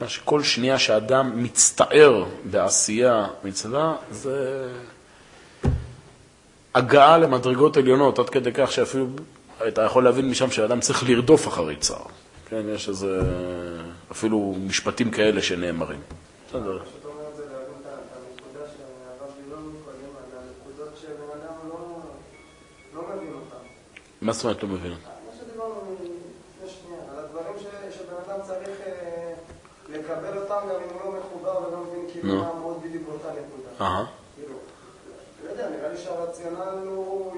מה שכל שנייה שאדם מצטער בעשייה מצווה, זה הגעה למדרגות עליונות, עד כדי כך שאפילו אתה יכול להבין משם שאדם צריך לרדוף אחרי צער. כן, יש איזה, אפילו משפטים כאלה שנאמרים. בסדר. מה זאת אומרת לא מבין? מה שדיברנו לפני שנייה, על הדברים שבן אדם צריך לקבל אותם גם אם הוא לא מחובר ולא מבין כאילו מה מאוד בדיוק באותה נקודה. אהה. לא יודע, נראה לי שהרציונל הוא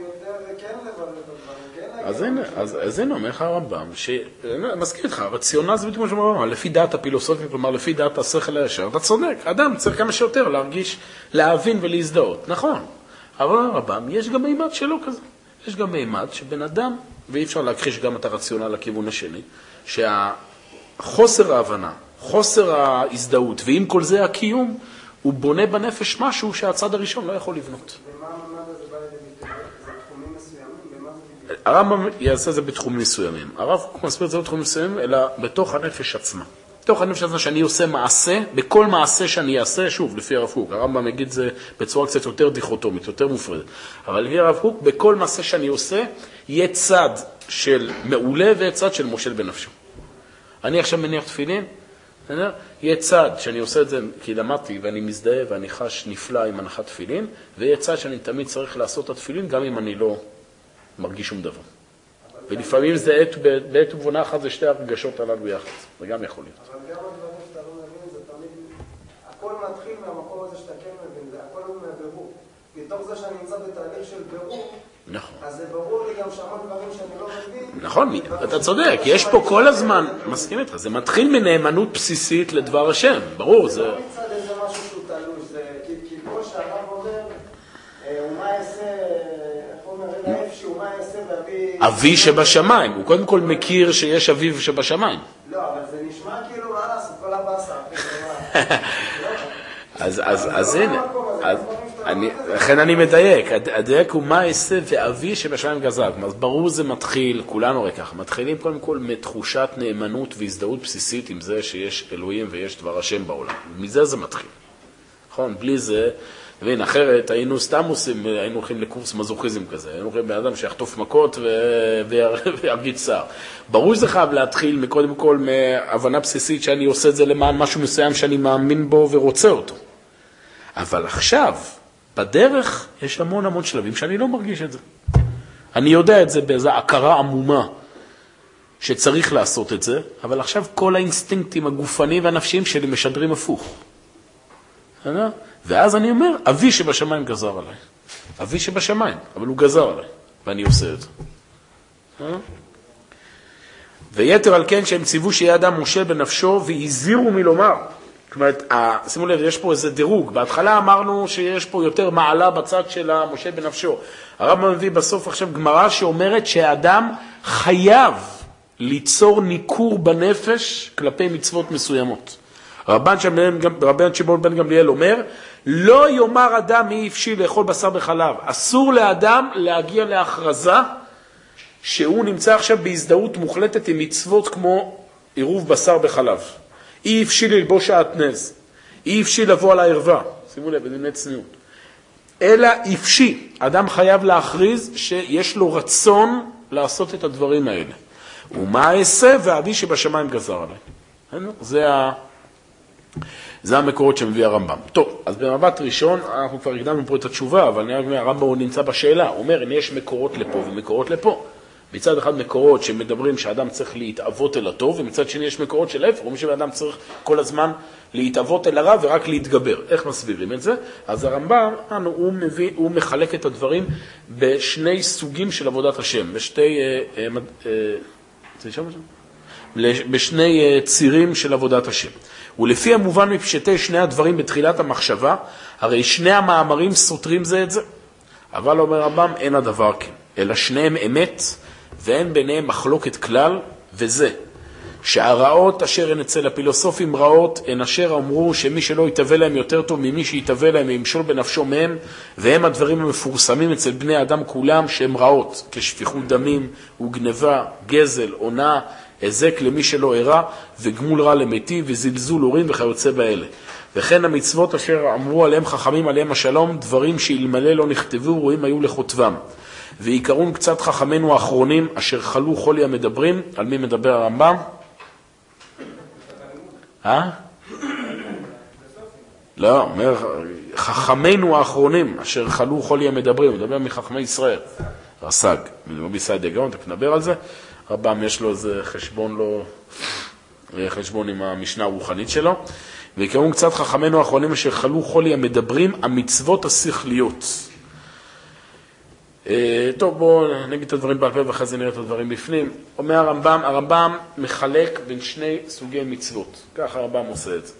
אז הנה, אז, הנה אומר לך הרמב"ם, מזכיר איתך, הרציונל זה בדיוק מה שאומר הרמב"ם, לפי דעת הפילוסופיה, כלומר לפי דעת השכל הישר, אתה צודק, אדם צריך כמה שיותר להרגיש, להבין ולהזדהות, נכון, אבל הרמב"ם, יש גם מימד שלו כזה, יש גם מימד שבן אדם, ואי אפשר להכחיש גם את הרציונל לכיוון השני, שהחוסר ההבנה, חוסר ההזדהות, ועם כל זה הקיום, הוא בונה בנפש משהו שהצד הראשון לא יכול לבנות. ומה הממד הזה בא לידי ביטוי? זה תחומים מסוימים? במה זה בדיוק? הרמב"ם יעשה את זה בתחומים מסוימים. הרב קוק מסביר את זה בתחומים מסוימים, אלא בתוך הנפש עצמה. בתוך הנפש הזה שאני עושה מעשה, בכל מעשה שאני אעשה, שוב, לפי הרב קוק, הרמב"ם יגיד זה בצורה קצת יותר דיכוטומית, יותר מופרדת, אבל לפי הרב קוק, בכל מעשה שאני עושה, יהיה צד של מעולה ויהיה צד של מושל בנפשו. אני עכשיו מניח תפילין, בסדר? יהיה צד שאני עושה את זה כי למדתי ואני מזדהה ואני חש נפלא עם הנחת תפילין, ויהיה צד שאני תמיד צריך לעשות את התפילין גם אם אני לא מרגיש שום דבר. ולפעמים זה עת, בעת ובונה אחת זה שתי הרגשות הללו יחד, זה גם יכול להיות. אבל גם הדברים שאתה לא מבין, זה תמיד... הכל מתחיל מהמקום הזה שאתה כן מבין, זה הכל הוא מהבירור. מתוך זה שאני נמצא בתהליך של בירור, נכון. אז זה ברור לי גם שהמון דברים שאני לא מבין... נכון, אתה צודק, יש פה כל הזמן, מסכים איתך, זה מתחיל מנאמנות בסיסית לדבר השם, ברור, זה... לא מצד איזה משהו שהוא תלוש, זה כי כי כמו שהרב אומר, אה, ומה אעשה, איך הוא אומר, אלא איפשהו, מה אעשה ואביא... אבי שבשמיים, הוא קודם כל מכיר שיש אביו שבשמיים. לא, אבל זה נשמע כאילו, מה לעשות, כל הבאסה, זה מה... אז, לא הנה, לא. לכן אני מדייק, הד- הדייק הוא מה אעשה ואבי שבשמיים גזר. אז ברור זה מתחיל, כולנו הרי ככה, מתחילים קודם כל מתחושת נאמנות והזדהות בסיסית עם זה שיש אלוהים ויש דבר השם בעולם. מזה זה מתחיל. נכון? בלי זה, מבין, אחרת היינו סתם עושים, היינו הולכים לקורס מזוכיזם כזה, היינו הולכים בן אדם שיחטוף מכות ו- ויר- וירגיש צער. ברור שזה חייב להתחיל מקודם כל מהבנה בסיסית שאני עושה את זה למען משהו מסוים שאני מאמין בו ורוצה אותו. אבל עכשיו, בדרך, יש המון המון שלבים שאני לא מרגיש את זה. אני יודע את זה באיזו הכרה עמומה שצריך לעשות את זה, אבל עכשיו כל האינסטינקטים הגופניים והנפשיים שלי משדרים הפוך. ואז אני אומר, אבי שבשמיים גזר עליי. אבי שבשמיים, אבל הוא גזר עליי, ואני עושה את זה. בסדר? ויתר על כן שהם ציוו שיהיה אדם מושל בנפשו והזהירו מלומר. זאת אומרת, שימו לב, יש פה איזה דירוג. בהתחלה אמרנו שיש פה יותר מעלה בצד של המושל בנפשו. הרמב"ם מביא בסוף עכשיו גמרא שאומרת שהאדם חייב ליצור ניכור בנפש כלפי מצוות מסוימות. רבן שמעון בן גמליאל אומר, לא יאמר אדם מי הפשיל לאכול בשר וחלב. אסור לאדם להגיע להכרזה שהוא נמצא עכשיו בהזדהות מוחלטת עם מצוות כמו עירוב בשר בחלב. אי אפשי ללבוש שעטנז, אי אפשי לבוא על הערווה, שימו לב, בדיני צניעות. אלא אפשי, אדם חייב להכריז שיש לו רצון לעשות את הדברים האלה. ומה אעשה ואבי שבשמיים גזר עליי. זה, ה... זה המקורות שמביא הרמב"ם. טוב, אז במבט ראשון, אנחנו כבר הקדמנו פה את התשובה, אבל אני רק אומר, הרמב"ם הוא נמצא בשאלה, הוא אומר, הנה יש מקורות לפה ומקורות לפה. מצד אחד מקורות שמדברים שאדם צריך להתאבות אל הטוב, ומצד שני יש מקורות של ההפך, אומרים שאדם צריך כל הזמן להתאבות אל הרע ורק להתגבר. איך מסבירים את זה? אז הרמב"ם, אנו, הוא, מביא, הוא מחלק את הדברים בשני סוגים של עבודת השם, בשתי... אה, אה, אה, בשני אה, צירים של עבודת השם. ולפי המובן מפשטי שני הדברים בתחילת המחשבה, הרי שני המאמרים סותרים זה את זה. אבל אומר רמב"ם, אין הדבר כן, אלא שניהם אמת, ואין ביניהם מחלוקת כלל, וזה, שהרעות אשר הן אצל הפילוסופים רעות, הן אשר אמרו שמי שלא יתהווה להם יותר טוב ממי שיתהווה להם וימשול בנפשו מהם, והם הדברים המפורסמים אצל בני אדם כולם שהם רעות, כשפיכות דמים וגנבה, גזל, הונאה, היזק למי שלא הרע, וגמול רע למתי, וזלזול הורים וכיוצא באלה. וכן המצוות אשר אמרו עליהם חכמים עליהם השלום, דברים שאלמלא לא נכתבו, ראויים היו לכותבם. ועיקרון קצת חכמינו האחרונים, אשר חלו חולי המדברים, על מי מדבר הרמב"ם? אה? לא, אומר, חכמינו האחרונים, אשר חלו חולי המדברים, הוא מדבר מחכמי ישראל. רס"ג, רבי סעדיה גאון, תכף נדבר על זה. רבם יש לו איזה חשבון לא... חשבון עם המשנה הרוחנית שלו. ועיקרון קצת חכמינו האחרונים אשר חלו חולי המדברים, המצוות השכליות. אה, טוב, בואו נגיד את הדברים בעל פה ואחרי זה נראה את הדברים בפנים. אומר הרמב"ם, הרמב"ם מחלק בין שני סוגי מצוות. ככה הרמב"ם עושה את זה.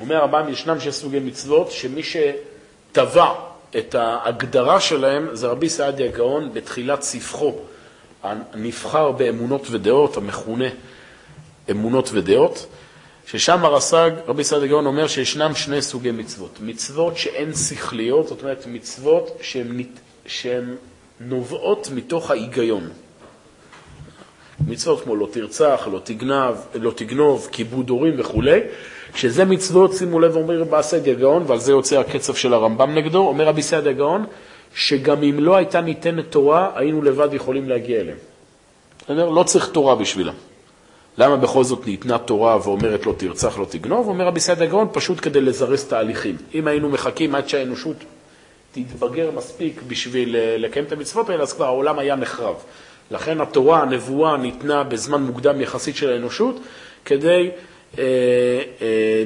אומר הרמב"ם, ישנם שני סוגי מצוות שמי שטבע את ההגדרה שלהם זה רבי סעדיה גאון בתחילת ספחו הנבחר באמונות ודעות, המכונה אמונות ודעות, ששם הרס"ג, רבי סעדיה גאון אומר שישנם שני סוגי מצוות. מצוות שהן שכליות, זאת אומרת מצוות שהן, שהן נובעות מתוך ההיגיון. מצוות כמו לא תרצח, לא תגנב, לא תגנוב, כיבוד הורים וכולי, שזה מצוות, שימו לב, אומר רבי סעדיה גאון, ועל זה יוצא הקצף של הרמב"ם נגדו, אומר רבי סעדיה גאון, שגם אם לא הייתה ניתנת תורה, היינו לבד יכולים להגיע אליהם. אומר, לא צריך תורה בשבילם. למה בכל זאת ניתנה תורה ואומרת לא תרצח, לא תגנוב? אומר רבי סעדיה גאון, פשוט כדי לזרז תהליכים. אם היינו מחכים עד שהאנושות תתבגר מספיק בשביל אה, לקיים את המצוות האלה, אז כבר העולם היה נחרב. לכן התורה, הנבואה, ניתנה בזמן מוקדם יחסית של האנושות, כדי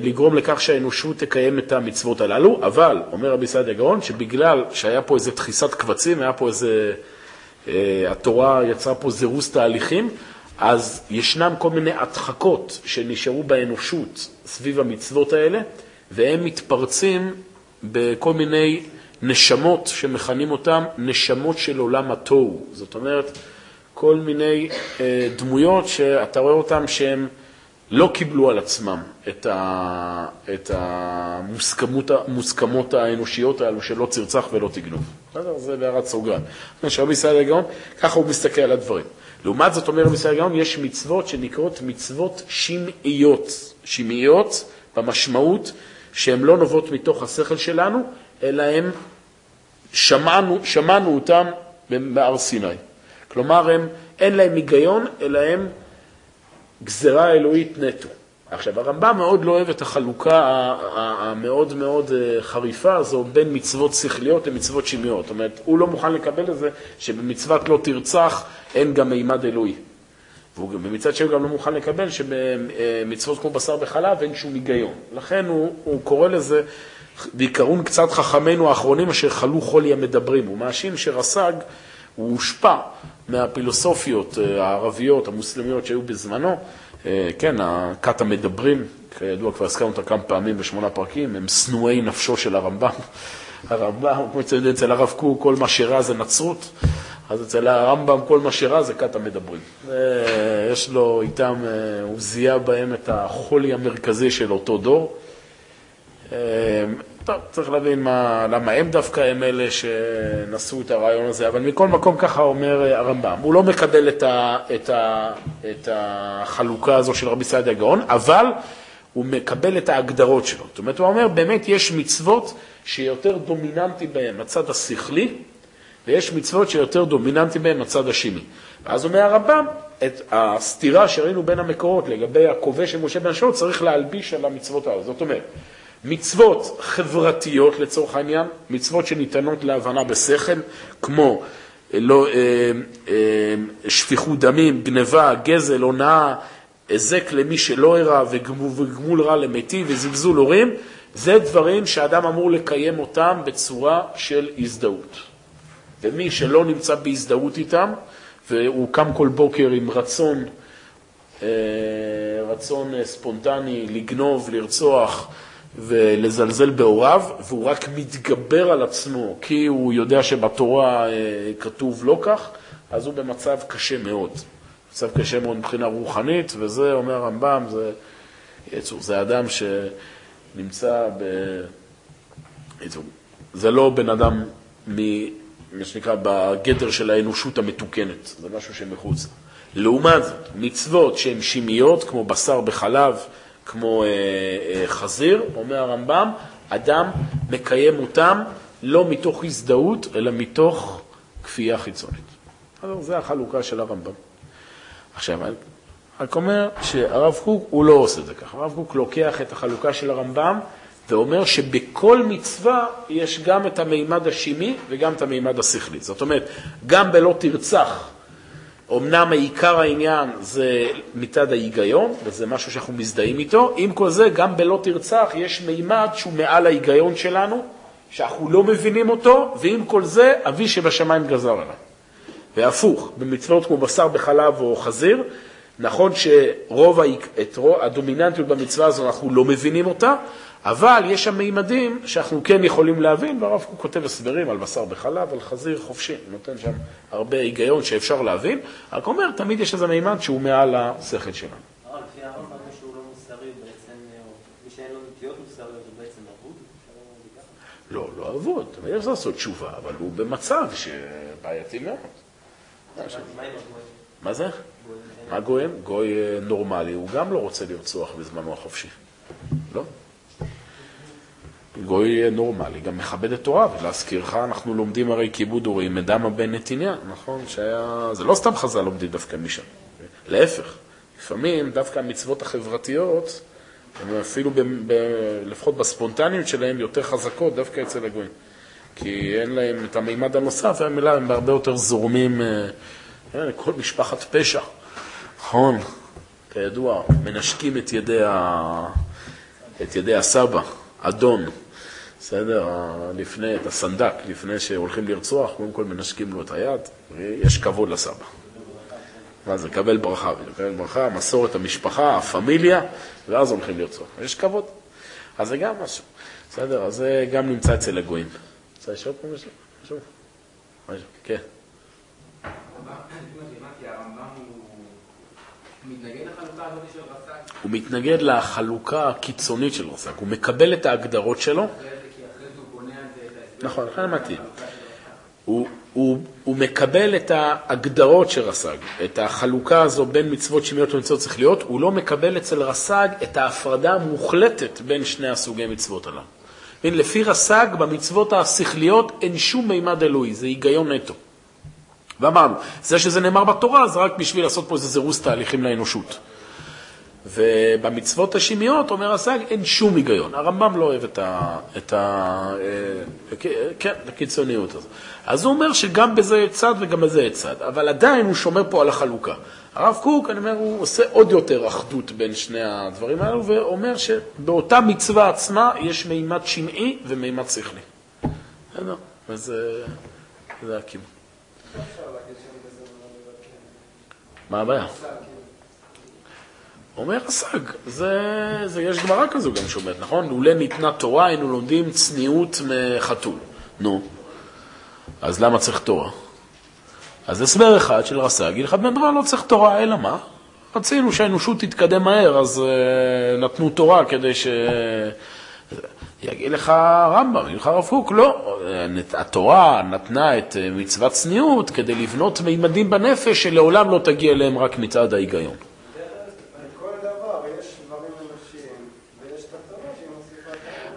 לגרום לכך שהאנושות תקיים את המצוות הללו, אבל, אומר רבי סעדיה גאון, שבגלל שהיה פה איזו דחיסת קבצים, היה פה איזה, אה, התורה יצרה פה זירוז תהליכים, אז ישנם כל מיני הדחקות שנשארו באנושות סביב המצוות האלה, והם מתפרצים בכל מיני נשמות שמכנים אותם נשמות של עולם התוהו. זאת אומרת, כל מיני אה, דמויות שאתה רואה אותן שהן לא קיבלו על עצמם את, ה, את המוסכמות האנושיות האלו שלא תרצח ולא תגנוב. בסדר? זה בהערת סוגריים. שרבי ישראל הגאון, ככה הוא מסתכל על הדברים. לעומת זאת, אומר ישראל הגאון, יש מצוות שנקראות מצוות שמעיות. שמעיות במשמעות שהן לא נובעות מתוך השכל שלנו, אלא הן, שמענו, שמענו אותן בהר סיני. כלומר, הם, אין להם היגיון, אלא הם גזרה אלוהית נטו. עכשיו, הרמב"ם מאוד לא אוהב את החלוקה המאוד מאוד אה, חריפה הזו בין מצוות שכליות למצוות שמיות. זאת אומרת, הוא לא מוכן לקבל את זה שבמצוות לא תרצח אין גם מימד אלוהי. ומצד שני הוא גם לא מוכן לקבל שבמצוות כמו בשר וחלב אין שום היגיון. לכן הוא, הוא קורא לזה בעיקרון קצת חכמינו האחרונים אשר חלו חולי המדברים. הוא מאשים שרס"ג הוא הושפע מהפילוסופיות אה, הערביות, המוסלמיות שהיו בזמנו. אה, כן, הכת המדברים, כידוע, כבר הזכרנו אותה כמה פעמים בשמונה פרקים, הם שנואי נפשו של הרמב"ם. הרמב"ם, כמו שאתם אצל הרב קוק, כל מה שרע זה נצרות, אז אצל הרמב"ם כל מה שרע זה כת המדברים. יש לו איתם, אה, הוא זיהה בהם את החולי המרכזי של אותו דור. טוב, צריך להבין מה, למה הם דווקא הם אלה שנשאו את הרעיון הזה, אבל מכל מקום ככה אומר הרמב"ם. הוא לא מקבל את, ה, את, ה, את החלוקה הזו של רבי סעדיה גאון, אבל הוא מקבל את ההגדרות שלו. זאת אומרת, הוא אומר, באמת יש מצוות שיותר דומיננטי בהן הצד השכלי, ויש מצוות שיותר דומיננטי בהן הצד השני. ואז אומר הרמב"ם, את הסתירה שראינו בין המקורות לגבי הכובש של משה בן שאול, צריך להלביש על המצוות האלה. זאת אומרת, מצוות חברתיות לצורך העניין, מצוות שניתנות להבנה בשכל, כמו לא, אה, אה, שפיכות דמים, גניבה, גזל, הונאה, היזק למי שלא הראה וגמול רע למתי וזלזול הורים, זה דברים שאדם אמור לקיים אותם בצורה של הזדהות. ומי שלא נמצא בהזדהות איתם, והוא קם כל בוקר עם רצון, אה, רצון ספונטני לגנוב, לרצוח, ולזלזל בהוריו, והוא רק מתגבר על עצמו כי הוא יודע שבתורה אה, כתוב לא כך, אז הוא במצב קשה מאוד. מצב קשה מאוד מבחינה רוחנית, וזה, אומר הרמב"ם, זה זה אדם שנמצא ב... זה לא בן אדם מ... מה שנקרא, בגדר של האנושות המתוקנת, זה משהו שמחוץ. לעומת זאת, מצוות שהן שמיות, כמו בשר בחלב, כמו אה, אה, חזיר, אומר הרמב"ם, אדם מקיים אותם לא מתוך הזדהות, אלא מתוך כפייה חיצונית. אז זו החלוקה של הרמב"ם. עכשיו, רק אומר שהרב קוק הוא לא עושה את זה ככה. הרב קוק לוקח את החלוקה של הרמב"ם ואומר שבכל מצווה יש גם את המימד השימי וגם את המימד השכלי. זאת אומרת, גם בלא תרצח אמנם העיקר העניין זה מצד ההיגיון, וזה משהו שאנחנו מזדהים איתו, עם כל זה, גם בלא תרצח יש מימד שהוא מעל ההיגיון שלנו, שאנחנו לא מבינים אותו, ועם כל זה, אבי שבשמיים גזר עליו. והפוך, במצוות כמו בשר בחלב או חזיר, נכון שרוב הדומיננטיות במצווה הזו אנחנו לא מבינים אותה, אבל יש שם מימדים שאנחנו כן יכולים להבין, והרב קוק כותב הסברים על בשר בחלב, על חזיר חופשי, נותן שם הרבה היגיון שאפשר להבין, רק אומר, תמיד יש איזה מימד שהוא מעל השכל שלנו. הרב, לפי הרב, מי שהוא לא מוסרי בעצם, מי שאין לו נטיות מוסריות הוא בעצם אבוד? לא, לא אבוד, תמיד יש לעשות תשובה, אבל הוא במצב שבעייתי מאוד. מה זה? מה גויים? גוי אה, נורמלי, הוא גם לא רוצה לרצוח בזמנו החופשי. לא. גוי אה, נורמלי, גם מכבד את תורה, ולהזכירך, אנחנו לומדים הרי כיבוד הורים מדמה בן נתיניה, נכון? שהיה... זה לא סתם חז"ל לומדים דווקא משם, להפך. לפעמים דווקא המצוות החברתיות, הן אפילו, ב... ב... לפחות בספונטניות שלהן, יותר חזקות דווקא אצל הגויים. כי אין להם את המימד הנוסף, והמילה הם בהרבה יותר זורמים, אה, כל משפחת פשע, נכון, כידוע, מנשקים את ידי, ה... את ידי הסבא, אדון, בסדר, לפני, את הסנדק, לפני שהולכים לרצוח, קודם כל מנשקים לו את היד, ויש כבוד לסבא. מה זה, קבל ברכה, קבל ברכה, מסורת המשפחה, הפמיליה, ואז הולכים לרצוח. יש כבוד. אז זה גם משהו, בסדר? אז זה גם נמצא אצל הגויים. רוצה לשאול פה משהו? משהו? משהו, כן. הוא מתנגד לחלוקה הקיצונית של רס"ג, הוא מקבל את ההגדרות שלו. נכון, לכן אמרתי. הוא, הוא, הוא מקבל את ההגדרות של רס"ג, את החלוקה הזו בין מצוות שמעיות ומצוות שכליות, הוא לא מקבל אצל רס"ג את ההפרדה המוחלטת בין שני הסוגי מצוות הללו. לפי רס"ג, במצוות השכליות אין שום מימד אלוהי, זה היגיון נטו. ואמרנו, זה שזה נאמר בתורה זה רק בשביל לעשות פה איזה זירוז תהליכים לאנושות. ובמצוות השמעיות, אומר הרס"ג, אין שום היגיון. הרמב"ם לא אוהב את ה... את ה אה, כן, הקיצוניות הזאת. אז הוא אומר שגם בזה יש צד וגם בזה יש צד, אבל עדיין הוא שומר פה על החלוקה. הרב קוק, אני אומר, הוא עושה עוד יותר אחדות בין שני הדברים האלו, ואומר שבאותה מצווה עצמה יש מימד שמעי ומימד שכלי. בסדר? וזה הכיוון. מה הבעיה? אומר הסג, זה, זה יש גמרא כזו גם שאומרת, נכון? לולא ניתנה תורה היינו לומדים צניעות מחתול. נו, אז למה צריך תורה? אז הסבר אחד של רס"ג, הלכת בן דבר לא צריך תורה, אלא מה? רצינו שהאנושות תתקדם מהר, אז uh, נתנו תורה כדי ש... יגיד לך רמב"ם, יגיד לך הרב קוק, לא. התורה נתנה את אה, מצוות צניעות כדי לבנות מימדים בנפש שלעולם לא תגיע אליהם רק מצד ההיגיון.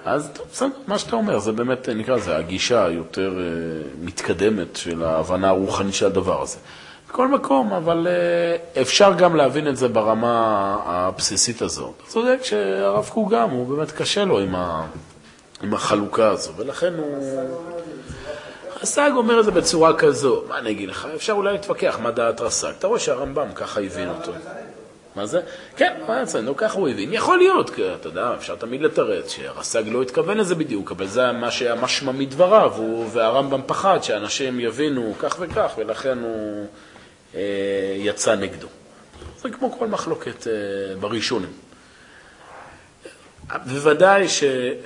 אז טוב, בסדר, מה שאתה אומר, זה באמת, נקרא לזה, הגישה היותר uh, מתקדמת של ההבנה הרוחנית של הדבר הזה. בכל מקום, אבל uh, אפשר גם להבין את זה ברמה הבסיסית הזאת. אתה צודק שהרב קוק גם, הוא באמת קשה לו עם, ה, עם החלוקה הזו, ולכן הוא... רס"ג אומר את זה בצורה כזו, מה אני אגיד לך, אפשר אולי להתווכח מה דעת רס"ג, אתה רואה שהרמב"ם ככה הבין אותו. מה זה? כן, מה יצא, נו, ככה הוא הבין. יכול להיות, כי אתה יודע, אפשר תמיד לתרץ שהרס"ג לא התכוון לזה בדיוק, אבל זה מה שהיה משמע מדבריו, והרמב"ם פחד שאנשים יבינו כך וכך, ולכן הוא אה, יצא נגדו. זה כמו כל מחלוקת אה, בראשונים. בוודאי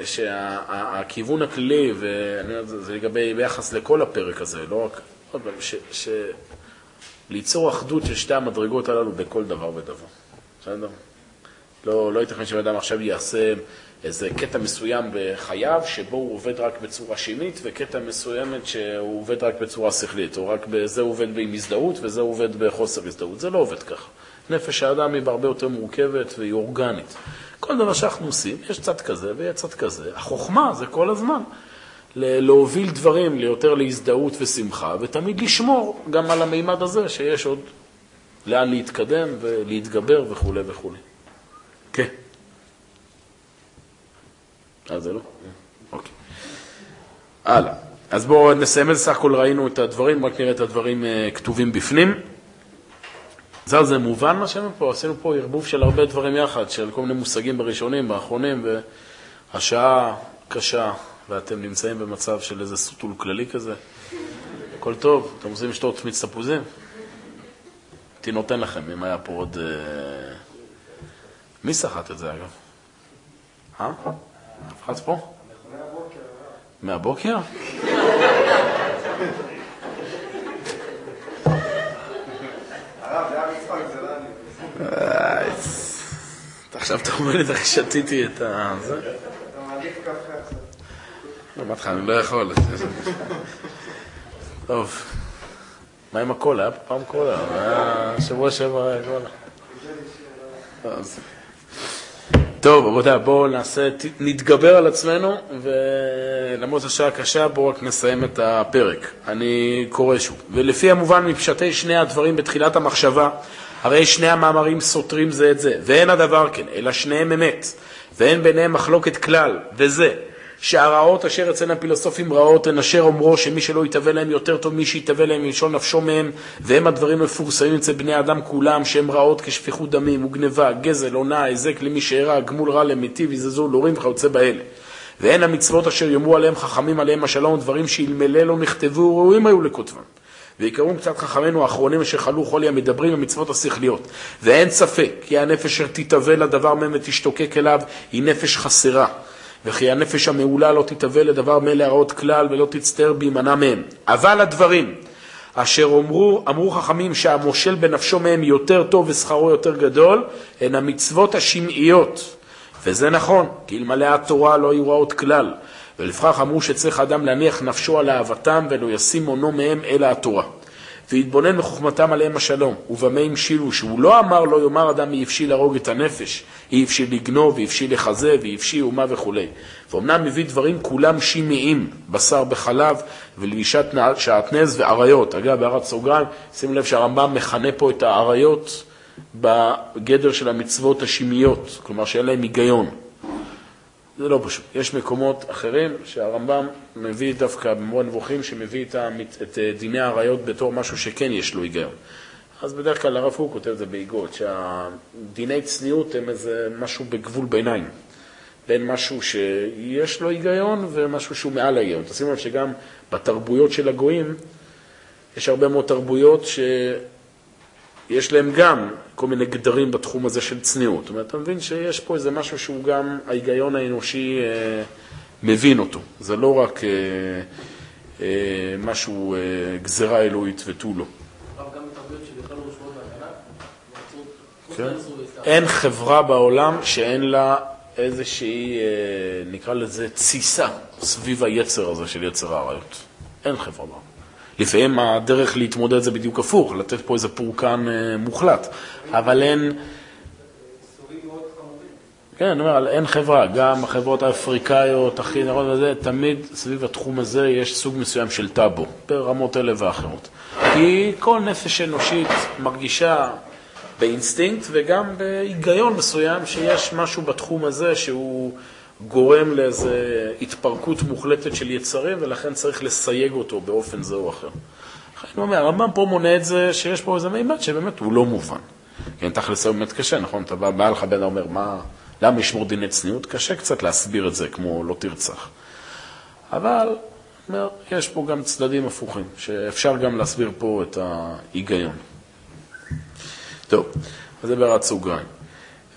שהכיוון הכללי, וזה לגבי, ביחס לכל הפרק הזה, לא רק, ש, ש, ליצור אחדות של שתי המדרגות הללו בכל דבר ודבר. בסדר? לא, לא ייתכן שבן אדם עכשיו יעשה איזה קטע מסוים בחייו, שבו הוא עובד רק בצורה שמית, וקטע מסוימת שהוא עובד רק בצורה שכלית, או רק בזה הוא עובד עם הזדהות וזה הוא עובד בחוסר הזדהות. זה לא עובד ככה. נפש האדם היא בהרבה יותר מורכבת והיא אורגנית. כל דבר שאנחנו עושים, יש צד כזה ויש צד כזה. החוכמה זה כל הזמן. להוביל דברים ליותר להזדהות ושמחה, ותמיד לשמור גם על המימד הזה שיש עוד לאן להתקדם ולהתגבר וכולי וכולי. כן. אה, זה לא? אוקיי. הלאה. אז בואו נסיים את זה, סך הכל ראינו את הדברים, רק נראה את הדברים אה, כתובים בפנים. זהו, זה מובן מה שאומרים פה? עשינו פה ערבוב של הרבה דברים יחד, של כל מיני מושגים בראשונים, באחרונים, והשעה קשה. ואתם נמצאים במצב של איזה סוטול כללי כזה, הכל טוב, אתם רוצים לשתות מיץ תפוזים? הייתי נותן לכם, אם היה פה עוד... אה, מי סחט את זה אגב? אה? אף אחד פה? מהבוקר? אה, עכשיו אתה אומר לי, איך שתיתי את ה... אמרתי לך, אני לא יכול. טוב. מה עם הקולה? היה פעם קולה, שבוע שעבר קולה. טוב, רבותיי, בואו נעשה, נתגבר על עצמנו, ולמרות השעה הקשה, בואו רק נסיים את הפרק. אני קורא שוב. ולפי המובן מפשטי שני הדברים בתחילת המחשבה, הרי שני המאמרים סותרים זה את זה, ואין הדבר כן, אלא שניהם אמת, ואין ביניהם מחלוקת כלל, וזה, שהרעות אשר אצל הפילוסופים רעות הן אשר אומרו שמי שלא יתהווה להם יותר טוב מי שיתהווה להם מלשון נפשו מהם והם הדברים המפורסמים אצל בני אדם כולם שהם רעות כשפיכות דמים וגניבה, גזל, הונאה, היזק למי שאירע, גמול רע למיטיב, יזזו, לורים וכיוצא באלה. והן המצוות אשר יאמרו עליהם חכמים עליהם השלום דברים שאלמלא לא נכתבו ראויים היו לכותבם. ויקראו קצת חכמינו האחרונים אשר חלו חולי המדברים במצוות השכליות. ואין ספק כי הנפש אשר תתהווה לדבר מהם ותשתוקק אליו היא נפש חסרה. וכי הנפש המעולה לא תתהווה לדבר מלא הרעות כלל ולא תצטער בהימנע מהם. אבל הדברים אשר אמרו, אמרו חכמים שהמושל בנפשו מהם יותר טוב ושכרו יותר גדול, הן המצוות השמעיות. וזה נכון, כי אלמלא התורה לא היו רעות כלל. ולפיכך אמרו שצריך אדם להניח נפשו על אהבתם ולא ישים מונו מהם אלא התורה. ויתבונן בחוכמתם עליהם השלום, ובמה המשילו, שהוא לא אמר לא יאמר אדם מי הפשיל להרוג את הנפש, אי הפשיל לגנוב, אי הפשיל לחזה, ואי הפשיל אומה וכולי. ואומנם מביא דברים כולם שימיים, בשר בחלב, ולבישת שעטנז ואריות. אגב, בהערת סוגריים, שימו לב שהרמב"ם מכנה פה את האריות בגדר של המצוות השמיות, כלומר שאין להם היגיון. זה לא פשוט. יש מקומות אחרים שהרמב"ם מביא דווקא במורה נבוכים, שמביא את. את אה, דיני העריות בתור משהו שכן יש לו היגיון. אז בדרך כלל הרב הוא כותב את זה באגרות, שהדיני צניעות הם איזה משהו בגבול ביניים. בין משהו שיש לו היגיון ומשהו שהוא מעל ההיגיון. תשימו לב שגם בתרבויות של הגויים, יש הרבה מאוד תרבויות שיש להם גם כל מיני גדרים בתחום הזה של צניעות. זאת אומרת, אתה מבין שיש פה איזה משהו שהוא גם ההיגיון האנושי אה, מבין אותו. זה לא רק אה, אה, משהו, אה, גזרה אלוהית ותו לא. לא כן. איסלאם. אין חברה בעולם שאין לה איזושהי, אה, נקרא לזה, תסיסה סביב היצר הזה של יצר האריות. אין חברה בעולם. לפעמים הדרך להתמודד זה בדיוק הפוך, לתת פה איזה פורקן אה, מוחלט, אבל אין... כן, אני אומר, אין חברה, גם החברות האפריקאיות, הכי פראיות וזה, תמיד סביב התחום הזה יש סוג מסוים של טאבו, ברמות אלה ואחרות. כי כל נפש אנושית מרגישה באינסטינקט וגם בהיגיון מסוים שיש משהו בתחום הזה שהוא גורם לאיזו התפרקות מוחלטת של יצרים ולכן צריך לסייג אותו באופן זה או אחר. אני אומר, הרמב"ם פה מונה את זה שיש פה איזה מימד שבאמת הוא לא מובן. כן, תכלס זה באמת קשה, נכון? אתה בא, בא לך בן אומר, מה, למה לשמור דיני צניעות? קשה קצת להסביר את זה, כמו לא תרצח. אבל, אומר, יש פה גם צדדים הפוכים, שאפשר גם להסביר פה את ההיגיון. טוב, אז זה בהערת סוגריים.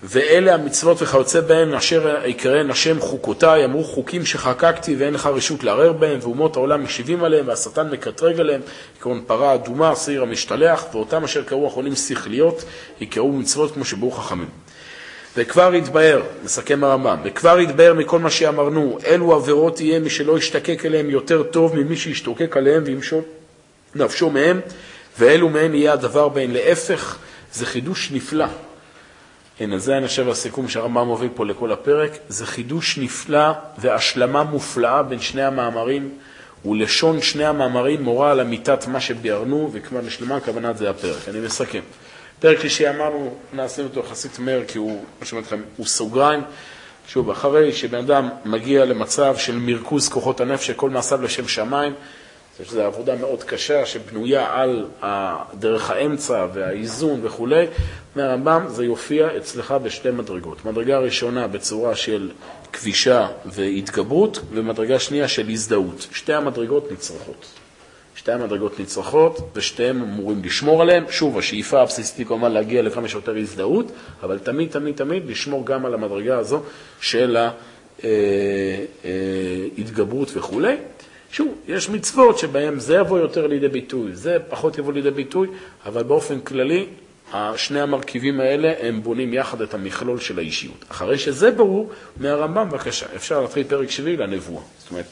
ואלה המצוות וכיוצא בהן אשר יקראן השם חוקותיי, אמרו חוקים שחקקתי ואין לך רשות לערער בהם, ואומות העולם משיבים עליהם, והשטן מקטרג עליהם, כגון פרה אדומה, שעיר המשתלח, ואותם אשר קראו אחרונים שכליות, יקראו מצוות כמו שברו חכמים. וכבר יתבהר, מסכם הרמב"ם, וכבר יתבהר מכל מה שאמרנו, אלו עבירות יהיה מי שלא ישתקק אליהם יותר טוב ממי שישתוקק עליהם וימשול נפשו מהם, ואלו מהם יהיה הדבר בהן להפך, זה חידוש נפלא. הנה, זה אני חושב הסיכום שהרמב"ם מוביל פה לכל הפרק, זה חידוש נפלא והשלמה מופלאה בין שני המאמרים, ולשון שני המאמרים מורה על אמיתת מה שביארנו, וכבר נשלמה הכוונה זה הפרק. אני מסכם. פרק שלישי אמרנו, נעשה אותו יחסית מהר, כי הוא, כמו שאומרת לכם, הוא סוגריים. שוב, אחרי שבן אדם מגיע למצב של מרכוז כוחות הנפש, שכל מעשיו לשם שמיים, שזו עבודה מאוד קשה שבנויה על דרך האמצע והאיזון וכולי. אומר הרמב"ם, זה יופיע אצלך בשתי מדרגות. מדרגה ראשונה בצורה של כבישה והתגברות, ומדרגה שנייה של הזדהות. שתי המדרגות נצרכות. שתי המדרגות נצרכות, ושתיהם אמורים לשמור עליהן. שוב, השאיפה הבסיסית היא כמובן להגיע לכמה שיותר הזדהות, אבל תמיד, תמיד, תמיד לשמור גם על המדרגה הזו של ההתגברות וכולי. שוב, יש מצוות שבהן זה יבוא יותר לידי ביטוי, זה פחות יבוא לידי ביטוי, אבל באופן כללי, שני המרכיבים האלה הם בונים יחד את המכלול של האישיות. אחרי שזה ברור, מהרמב"ם, בבקשה, אפשר להתחיל פרק שביעי לנבואה. זאת אומרת,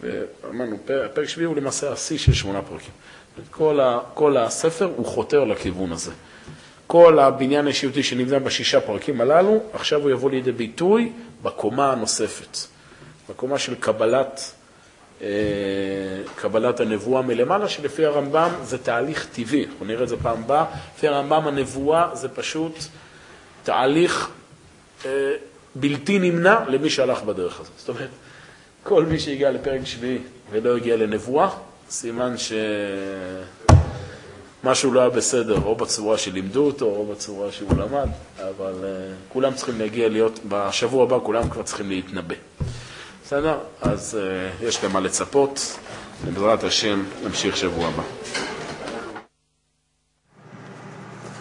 ואמרנו, פרק שביעי הוא למעשה השיא של שמונה פרקים. כל, ה, כל הספר הוא חותר לכיוון הזה. כל הבניין האישיותי שנבנה בשישה פרקים הללו, עכשיו הוא יבוא לידי ביטוי בקומה הנוספת, בקומה של קבלת, קבלת הנבואה מלמעלה, שלפי הרמב"ם זה תהליך טבעי, אנחנו נראה את זה פעם הבאה, לפי הרמב"ם הנבואה זה פשוט תהליך אה, בלתי נמנע למי שהלך בדרך הזאת. זאת אומרת, כל מי שהגיע לפרק שביעי ולא הגיע לנבואה, סימן שמשהו לא היה בסדר, או בצורה שלימדו אותו, או בצורה שהוא למד, אבל uh, כולם צריכים להגיע להיות, בשבוע הבא כולם כבר צריכים להתנבא. בסדר? אז uh, יש למה לצפות, ובעזרת השם נמשיך שבוע הבא.